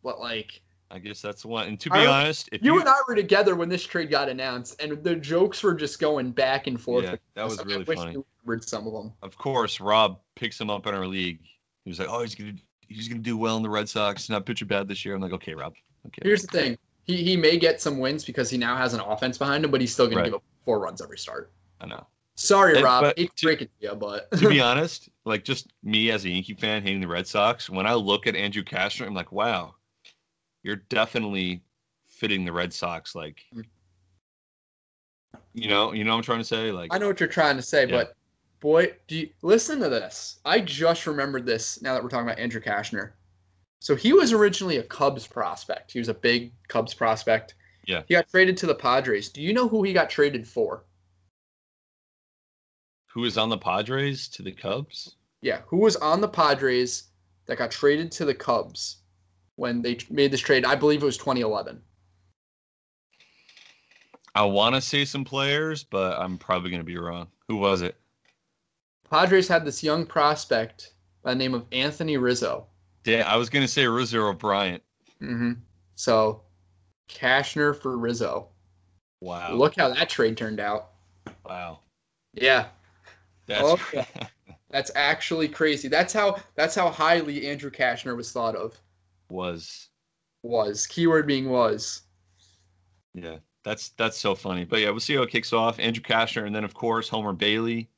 what like I guess that's one. And to be don't- honest, if you you, and I were together when this trade got announced, and the jokes were just going back and forth. Yeah, that was. I really wish funny. remembered some of them. of course, Rob picks him up in our league. He was like, "Oh, he's gonna he's gonna do well in the Red Sox. Not pitching bad this year." I'm like, "Okay, Rob. Okay." Here's the thing: he he may get some wins because he now has an offense behind him, but he's still Right. to give up four runs every start. I know. Sorry, And- Rob. but Hate to to- break it to you, but to be honest, like just me as a Yankee fan hating the Red Sox, when I look at Andrew Castro, I'm like, wow, you're definitely fitting the Red Sox. Like, Mm. you know, you know what I'm trying to say? Like, I know what you're trying to say, Yeah. but boy, do you listen to this? I just remembered this now that we're talking about Andrew Cashner. So he was originally a Cubs prospect. He was a big Cubs prospect. Yeah. He got traded to the Padres. Do you know who he got traded for? Who is on the Padres to the Cubs? Yeah, who was on the Padres that got traded to the Cubs when they made this trade? I believe it was 2011. I want to say some players, but I'm probably going to be wrong. Who was it? Padres had this young prospect by the name of Anthony Rizzo. Dan, I was going to say Rizzo or Bryant. hmm So, Cashner for Rizzo. Wow. Look how that trade turned out. Wow. Yeah, That's Okay. that's actually crazy. That's how that's how highly Andrew Cashner was thought of. was Was keyword being was. yeah. That's that's so funny. But yeah, we'll see how it kicks off. Andrew Cashner and then of course Homer Bailey.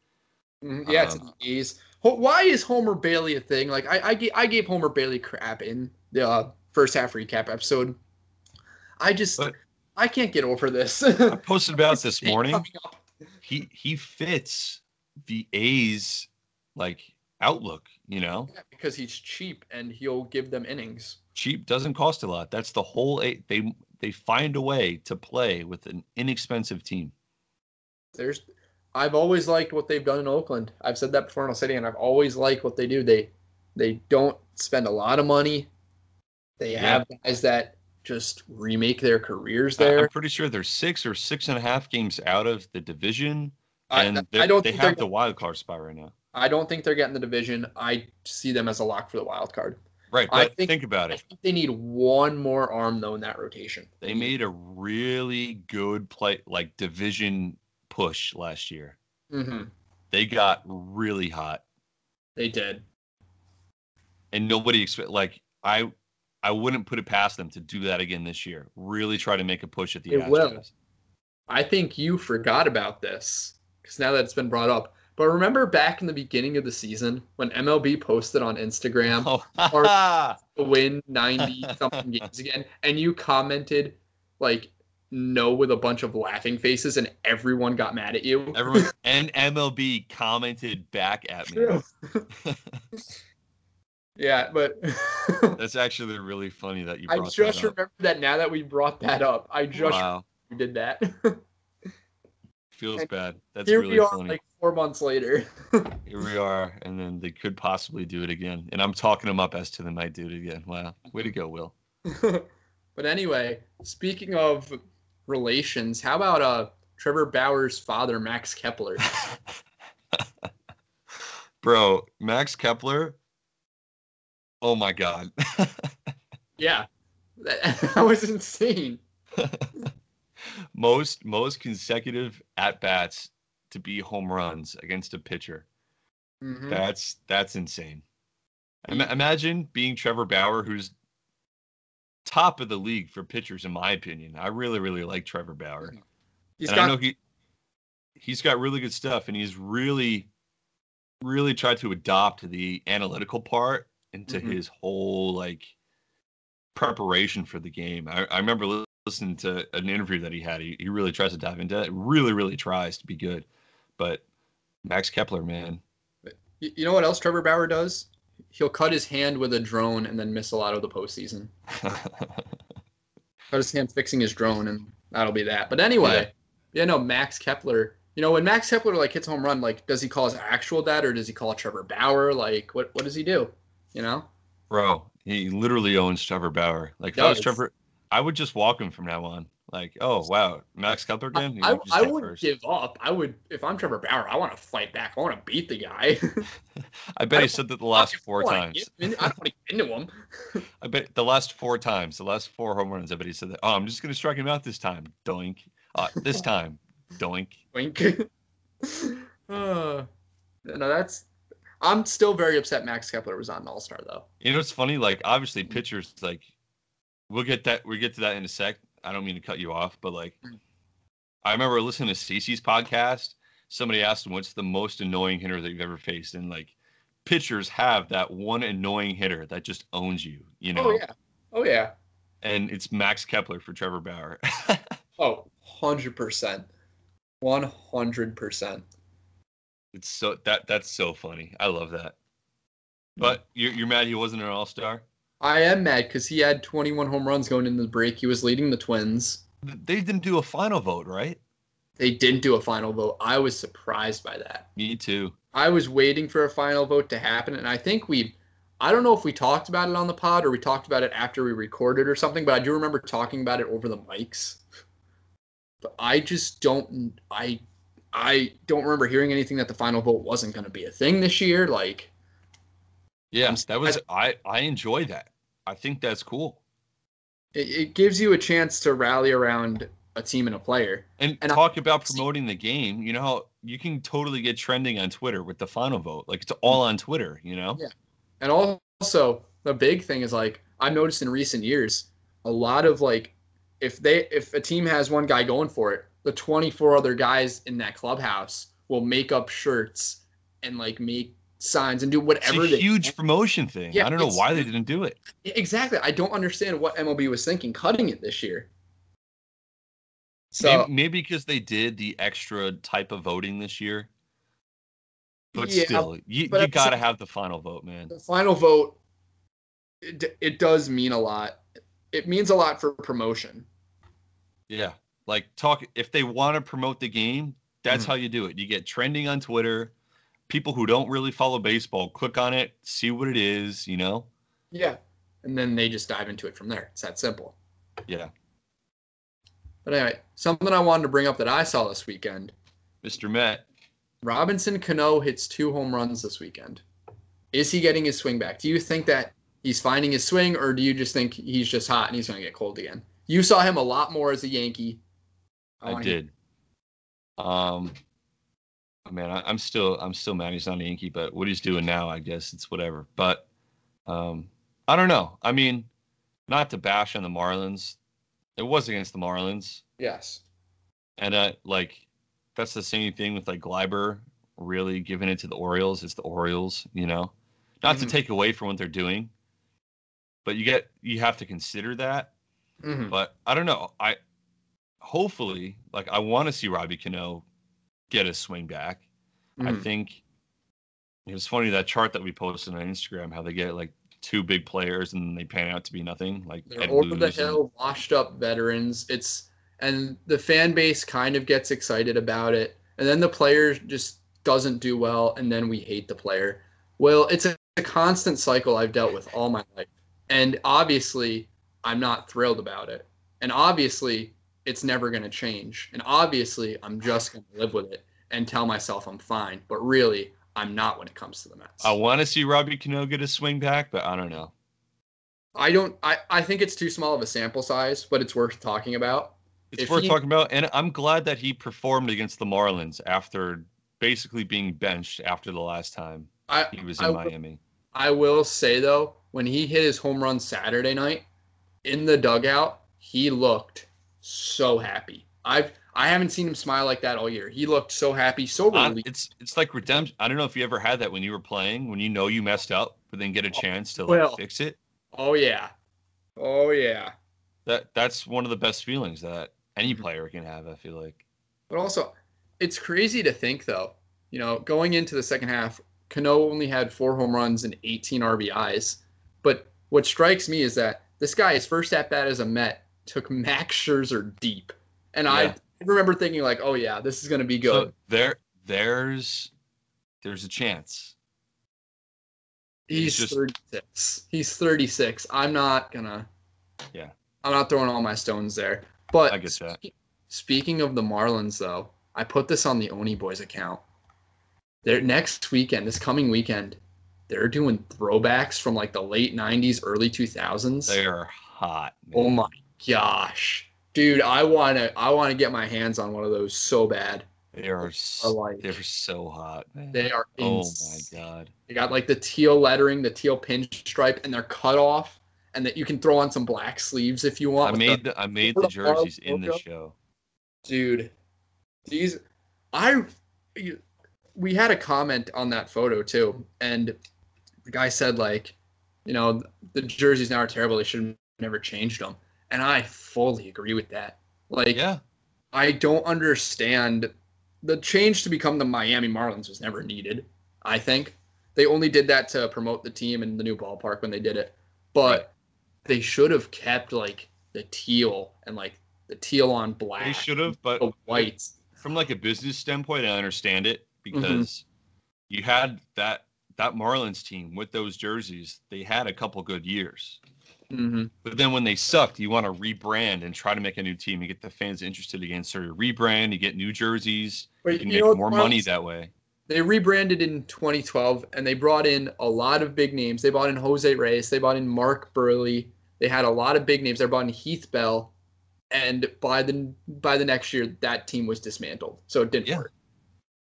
Mhm, Yeah, to Um, the A's. Ho- Why is Homer Bailey a thing? Like I I gave, I gave Homer Bailey crap in the uh, first half recap episode. I just But- I can't get over this. I posted about this morning. He he fits the A's like outlook. You know, Yeah, because he's cheap and he'll give them innings. cheap doesn't cost a lot. That's the whole. A- They they find a way to play with an inexpensive team. There's I've always liked what they've done in Oakland. I've said that before in the city, and I've always liked what they do. They they don't spend a lot of money. They Yeah. have guys that just remake their careers there. I'm pretty sure they're six or six and a half games out of the division, and I they're- don't they think have the wild card spot right now. I don't think they're getting the division. I see them as a lock for the wild card. Right, I think- think about I it. think they need one more arm though in that rotation. They made a really good play, like division push last year. hmm They got really hot, They did. and nobody expect like I, I wouldn't put it past them to do that again this year. Really try to make a push at the They Astros. will. I think you forgot about this because now that it's been brought up. But remember back in the beginning of the season when MLB posted on Instagram Oh, Or- win 90 something games again, and you commented like no with a bunch of laughing faces, and everyone got mad at you. everyone and MLB commented back at me. Yeah, but That's actually really funny that you I brought just that up. I just remembered that now that we brought that up. I just Wow, did that. Feels And bad. That's Here really we are, funny. like four months later. Here we are, and then they could possibly do it again. And I'm talking them up as to they might do it again. Wow, way to go, Will. but anyway, speaking of relations, how about uh Trevor Bauer's father, Max Kepler? Bro, Max Kepler. Oh my God. yeah, that, that was insane. Most most consecutive at bats to be home runs against a pitcher. Mhm. That's that's insane. Ima- imagine being Trevor Bauer, who's top of the league for pitchers, in my opinion. I really really like Trevor Bauer. He's and I know got he he's got really good stuff, and he's really really tried to adopt the analytical part into Mhm. his whole like preparation for the game. I, I remember li- listening to an interview that he had. He, he really tries to dive into it. Really, really tries to be good. But Max Kepler, man, You know what else Trevor Bauer does? He'll cut his hand with a drone and then miss a lot of the postseason. Cut his hand fixing his drone, and that'll be that. But anyway, yeah, no, Max Kepler. You know, when Max Kepler like hits home run, like, does he call his actual dad or does he call Trevor Bauer? Like, what what does he do? You know? bro, he literally owns Trevor Bauer. Like if I was Trevor, I would just walk him from now on. Like, oh wow, Max Kepler I, again. I, would I first. give up. I would if I'm Trevor Bauer. I want to fight back. I want to beat the guy. I bet I he said that the last four times. I don't want to get into him. I bet the last four times, the last four home runs, I bet he said that. Oh, I'm just gonna strike him out this time. Doink. Uh, this time, doink. Wink. uh, no, that's. I'm still very upset. Max Kepler was on an All Star though. You know what's funny? Like obviously pitchers like we'll get that we'll get to that in a sec. I don't mean to cut you off, but like Mm. I remember listening to CC's podcast. Somebody asked him what's the most annoying hitter that you've ever faced, and like pitchers have that one annoying hitter that just owns you, you know. Oh yeah. Oh yeah. And it's Max Kepler for Trevor Bauer. Oh, 100%. 100%. it's so that that's so funny. I love that. But you're you're mad he wasn't an all star? I am mad because he had 21 home runs going into the break. He was leading the Twins. They didn't do a final vote, right? They didn't do a final vote. I was surprised by that. Me too. I was waiting for a final vote to happen, and I think we, I don't know if we talked about it on the pod or we talked about it after we recorded or something, but I do remember talking about it over the mics. But I just don't, I, I don't remember hearing anything that the final vote wasn't going to be a thing this year. Like, Yeah, that was I I enjoy that. I think that's cool. it, it gives you a chance to rally around a team and a player. And, And I- talk about promoting the game. You know how you can totally get trending on Twitter with the final vote. Like it's all on Twitter. You know. Yeah. And also, the big thing is like I've noticed in recent years, a lot of like if they if a team has one guy going for it, the 24 other guys in that clubhouse will make up shirts and like make signs and do It's whatever a they huge promotion thing. Yeah, I don't know why they didn't do it. Exactly. I don't understand what MLB was thinking cutting it this year. So maybe, because they did the extra type of voting this year. But Yeah, still, you, but you got to have the final vote, man. the final vote it, it does mean a lot. It means a lot for promotion. Yeah. Like talk if they want to promote the game, that's Mhm. how you do it. You get trending on Twitter. People who don't really follow baseball click on it, see what it is, you know? Yeah. And then they just dive into it from there. It's that simple. Yeah. But anyway, something I wanted to bring up that I saw this weekend. Mr. Met, Robinson Cano hits two home runs this weekend. Is he getting his swing back? Do you think that he's finding his swing, or do you just think he's just hot and he's going to get cold again? You saw him a lot more as a Yankee. I, wanna- did. Um, man, I, I'm still I'm still mad he's not a Yankee, but what he's doing now, I guess it's whatever. But um, I don't know. I mean, not to bash on the Marlins, it was against the Marlins, Yes. and uh, like that's the same thing with like Gleiber really giving it to the Orioles. It's the Orioles, you know, not to Mhm. take away from what they're doing, but you get you have to consider that. Mhm. But I don't know. I hopefully like I want to see Robbie Cano get a swing back. I Mhm. think it was funny that chart that we posted on Instagram how they get like two big players and they pan out to be nothing. Like They're Ed over the and- hill, washed up veterans. It's and the fan base kind of gets excited about it, and then the player just doesn't do well, and then we hate the player. Well, it's a, a constant cycle I've dealt with all my life, and obviously I'm not thrilled about it, and obviously it's never going to change, and obviously I'm just going to live with it and tell myself I'm fine, but really I'm not when it comes to the Mets. I want to see Robbie Cano get a swing back, but I don't know. I don't. I, I think it's too small of a sample size, but it's worth talking about. It's If worth he- talking about, and I'm glad that he performed against the Marlins after basically being benched after the last time I he was in I Miami. I will say though, when he hit his home run Saturday night in the dugout, he looked so happy. I've I haven't seen him smile like that all year. He looked so happy, so relieved. it's it's like redemption. I don't know if you ever had that when you were playing, when you know you messed up, but then get a chance to like, Well. fix it. Oh yeah, oh yeah. That that's one of the best feelings that any Mhm. player can have. I feel like. But also, it's crazy to think though. You know, going into the second half, Cano only had four home runs and 18 RBIs. But what strikes me is that this guy, his first at bat as a Met, took Max Scherzer deep, and I remember thinking like, oh yeah, this is gonna be good. So there, there's, there's a chance. He's He's just- 36. He's 36. I'm not gonna. Yeah. I'm not throwing all my stones there. But I get that. spe- speaking of the Marlins, though, I put this on the Oni Boys account. They're next weekend, this coming weekend, they're doing throwbacks from like the late 90s, early 2000s. They are hot. oh my gosh, dude! I wanna, I wanna get my hands on one of those so bad. They are. Are like They're so hot, man. they are. oh my god. They got like the teal lettering, the teal pinstripe, and they're cut off, and that you can throw on some black sleeves if you want. I made the- the, I made the the jerseys in the show. dude. These, I, we had a comment on that photo too, and the guy said like, you know, the jerseys now are terrible. They should have never changed them, and I fully agree with that. Like, Yeah. I don't understand the change to become the Miami Marlins was never needed. I think they only did that to promote the team and the new ballpark when they did it, but they should have kept like the teal and like the teal on black. They should have, but the whites. from like a business standpoint, I understand it Mm-hmm. because you had that that Marlins team with those jerseys. They had a couple good years, hmm but then when they sucked, you want to rebrand and try to make a new team and get the fans interested again. So you rebrand, you get new jerseys, you can you make more money that way. They rebranded in 2012 and they brought in a lot of big names. They brought in Jose Reyes. They brought in Mark Buehrle. They had a lot of big names. They brought in Heath Bell, and by the by the next year, that team was dismantled. So it didn't Yeah. work.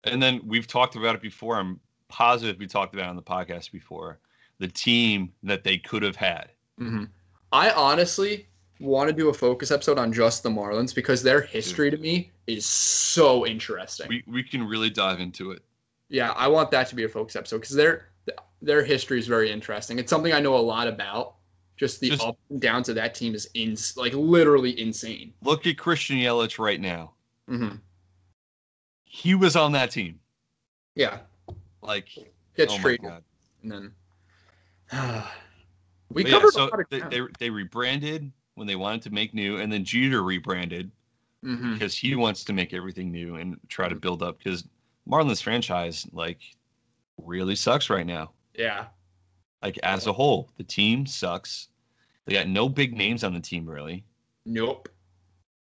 And then we've talked about it before. I'm positive we talked about it on the podcast before. The team that they could have had. Hmm I honestly want to do a focus episode on just the Marlins because their history to me is so interesting. We we can really dive into it. yeah, I want that to be a focus episode because their their history is very interesting. It's something I know a lot about. Just the Just- up and downs of that team is in like literally insane. Look at Christian Yelich right now. Mm-hmm. He was on that team. Yeah, Like, gets oh traded and then we But yeah, covered so a lot of they, they they rebranded when they wanted to make new, and then Jeter rebranded hmm because he wants to make everything new and try to build up. Because Marlins franchise like really sucks right now. Yeah, Like as a whole, the team sucks. They got no big names on the team really, nope.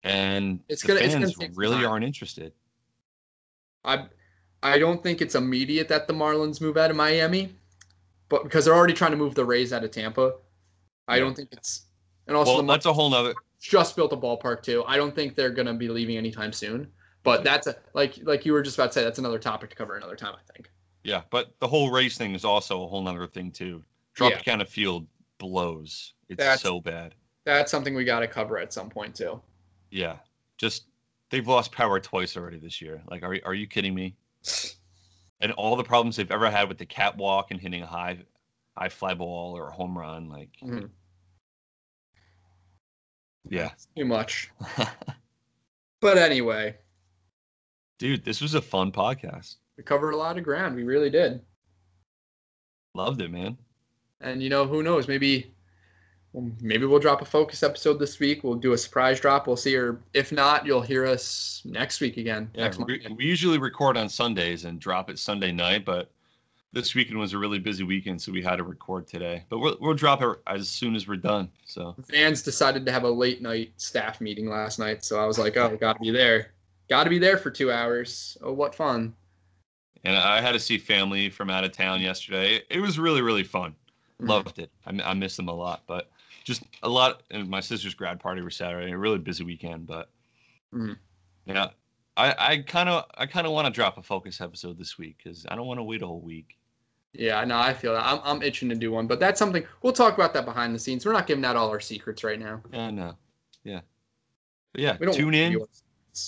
and It's the gonna- it's fans gonna really time. aren't interested. I I don't think it's immediate that the Marlins move out of Miami, but because they're already trying to move the Rays out of Tampa. I don't think it's. And also, well, the that's a whole nother. just built a ballpark too. I don't think they're gonna be leaving anytime soon. But that's a like like you were just about to say. That's another topic to cover another time. I think. Yeah, but the whole Rays thing is also a whole nother thing too. Tropicana Field blows. It's That's- so bad. That's something we got to cover at some point too. Yeah, just they've lost power twice already this year. Like, are are you kidding me? And all the problems they've ever had with the catwalk and hitting a high, high fly ball or a home run, like, Mhm. yeah. Too much. But anyway, Dude, this was a fun podcast. we covered a lot of ground. We really did. Loved it, man. And you know, who knows? Maybe, maybe we'll drop a focus episode this week. We'll do a surprise drop. We'll see. Or if not, you'll hear us next week again. Yeah, next we, we usually record on Sundays and drop it Sunday night, but this weekend was a really busy weekend, so we had to record today. But we'll we'll drop it as soon as we're done. So Vans decided to have a late night staff meeting last night, so I was like, oh, got to be there. Got to be there for two hours. Oh, what fun! and I had to see family from out of town yesterday. It was really really fun. Mhm. Loved it. I, I miss them a lot, but just a lot. And my sister's grad party was Saturday. A really busy weekend, but Mhm. yeah, I I kind of I kind of want to drop a focus episode this week because I don't want to wait a whole week. Yeah, no, I feel that. I'm, I'm itching to do one, but that's something we'll talk about that behind the scenes. We're not giving out all our secrets right now. Yeah, no, yeah, but yeah. Tune in.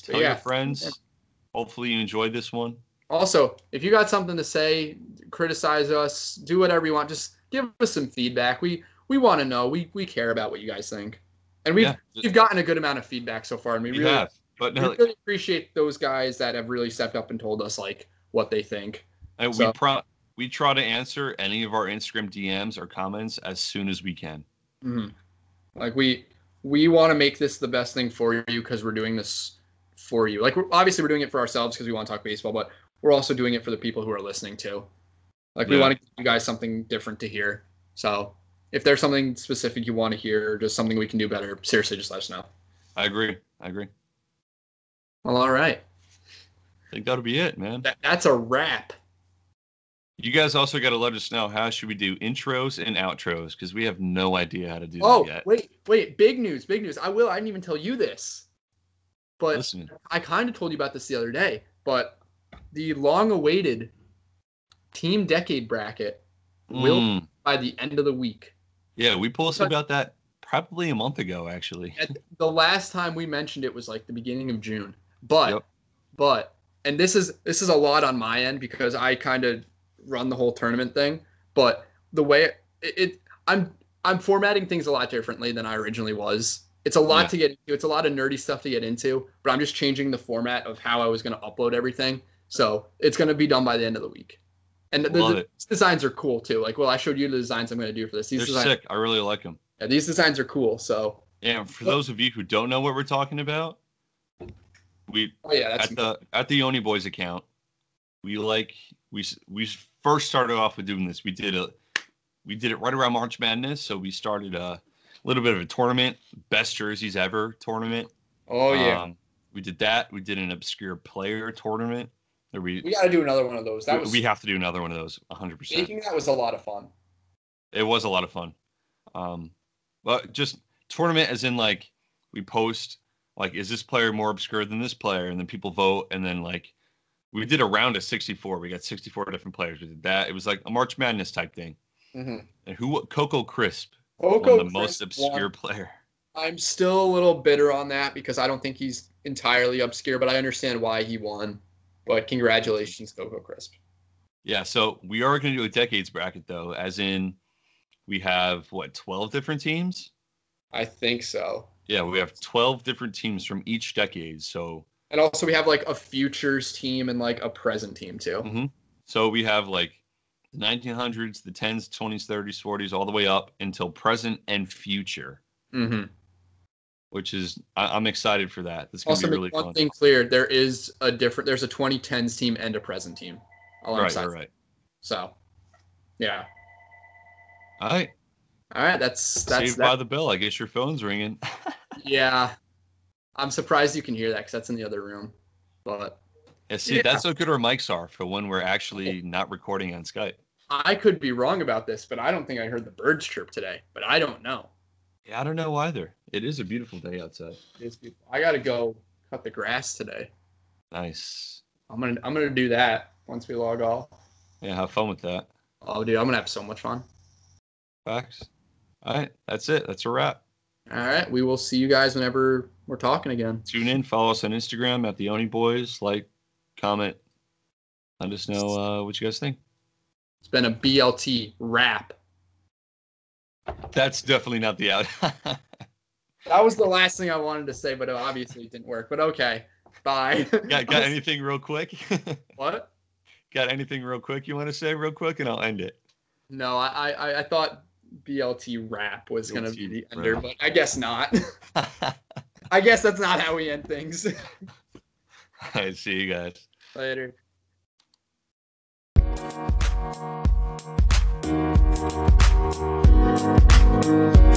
Tell yeah. your friends. Hopefully you enjoyed this one. Also, if you got something to say, criticize us, do whatever you want. Just give us some feedback. We we want to know. We we care about what you guys think, and we've Yeah. we've gotten a good amount of feedback so far, and we, We really have, but we really appreciate those guys that have really stepped up and told us like what they think. and so- we pro we try to answer any of our Instagram DMs or comments as soon as we can. Mhm. Like we we want to make this the best thing for you because we're doing this for you. Like we're, obviously we're doing it for ourselves because we want to talk baseball, but we're also doing it for the people who are listening too. Like we Yeah. want to give you guys something different to hear. So if there's something specific you want to hear, or just something we can do better, seriously, just let us know. I agree. I agree. Well, all right, I think that'll be it, man. that, that's a wrap. You guys also got to let us know how should we do intros and outros because we have no idea how to do Oh that yet. Oh, wait, wait, big news, big news. I will. I didn't even tell you this, but Listen, I kind of told you about this the other day, but the long-awaited team decade bracket will mm, by the end of the week. Yeah, we posted But- about that probably a month ago, actually. The last time we mentioned it was like the beginning of June. But Yep. but and this is this is a lot on my end because I kind of run the whole tournament thing, but the way it, it I'm I'm formatting things a lot differently than I originally was. It's a lot Yeah. to get into. It's a lot of nerdy stuff to get into, but I'm just changing the format of how I was going to upload everything. So it's going to be done by the end of the week. And the, the designs are cool too. Like, well, I showed you the designs I'm going to do for this. These They're designs, sick. I really like them. yeah, these designs are cool. So, And for those of you who don't know what we're talking about, we oh yeah, that's at the at the Oni Boys account, we like we we first started off with doing this. We did a we did it right around March Madness, so we started a little bit of a tournament, best jerseys ever tournament. oh yeah. Um, we did that. We did an obscure player tournament. We We got to do another one of those. That we, was we have to do another one of those. 100. percent making that was a lot of fun. It was a lot of fun. Um, but just tournament as in like we post like is this player more obscure than this player, and then people vote, and then like we did a round of 64. We got 64 different players. We did that. It was like a March Madness type thing. Mm-hmm. And who Coco Crisp, Coco the most obscure won. player. I'm still a little bitter on that because I don't think he's entirely obscure, but I understand why he won. But congratulations, Coco Crisp. Yeah, so we are going to do a decades bracket though, as in we have what 12 different teams. I think so. Yeah, we have 12 different teams from each decade. So And also we have like a futures team and like a present team too. hmm So we have like the 1900s, the 10s, 20s, 30s, 40s, all the way up until present and future, Mm-hmm. Which is I, I'm excited for that. This is gonna Also, be really one fun. thing clear: there is a different. There's a 2010s team and a present team. Right, alongside. right, right. So, yeah. All right, All right, that's that's saved that. by the bell. I guess your phone's ringing. Yeah, I'm surprised you can hear that because that's in the other room. But yeah, see, Yeah. that's how good our mics are for when we're actually not recording on Skype. I could be wrong about this, but I don't think I heard the birds chirp today. But I don't know. Yeah, I don't know either. It is a beautiful day outside. It's beautiful. I got to go cut the grass today. Nice. I'm gonna I'm gonna do that once we log off. Yeah, have fun with that. Oh, dude, I'm gonna have so much fun. Facts. All right, that's it. That's a wrap. All right, we will see you guys whenever we're talking again. Tune in. Follow us on Instagram at the Oni Boys. Like, comment. Let us know uh, what you guys think. It's been a BLT wrap. That's definitely not the out. That was the last thing I wanted to say, but it obviously didn't work. But okay, bye. got got anything real quick? what? got anything real quick you want to say real quick, and I'll end it. No, I I, I thought BLT rap was gonna be BLT the ender, rap. but I guess not. I guess that's not how we end things. All right, see you guys. Later. Thank Thank you.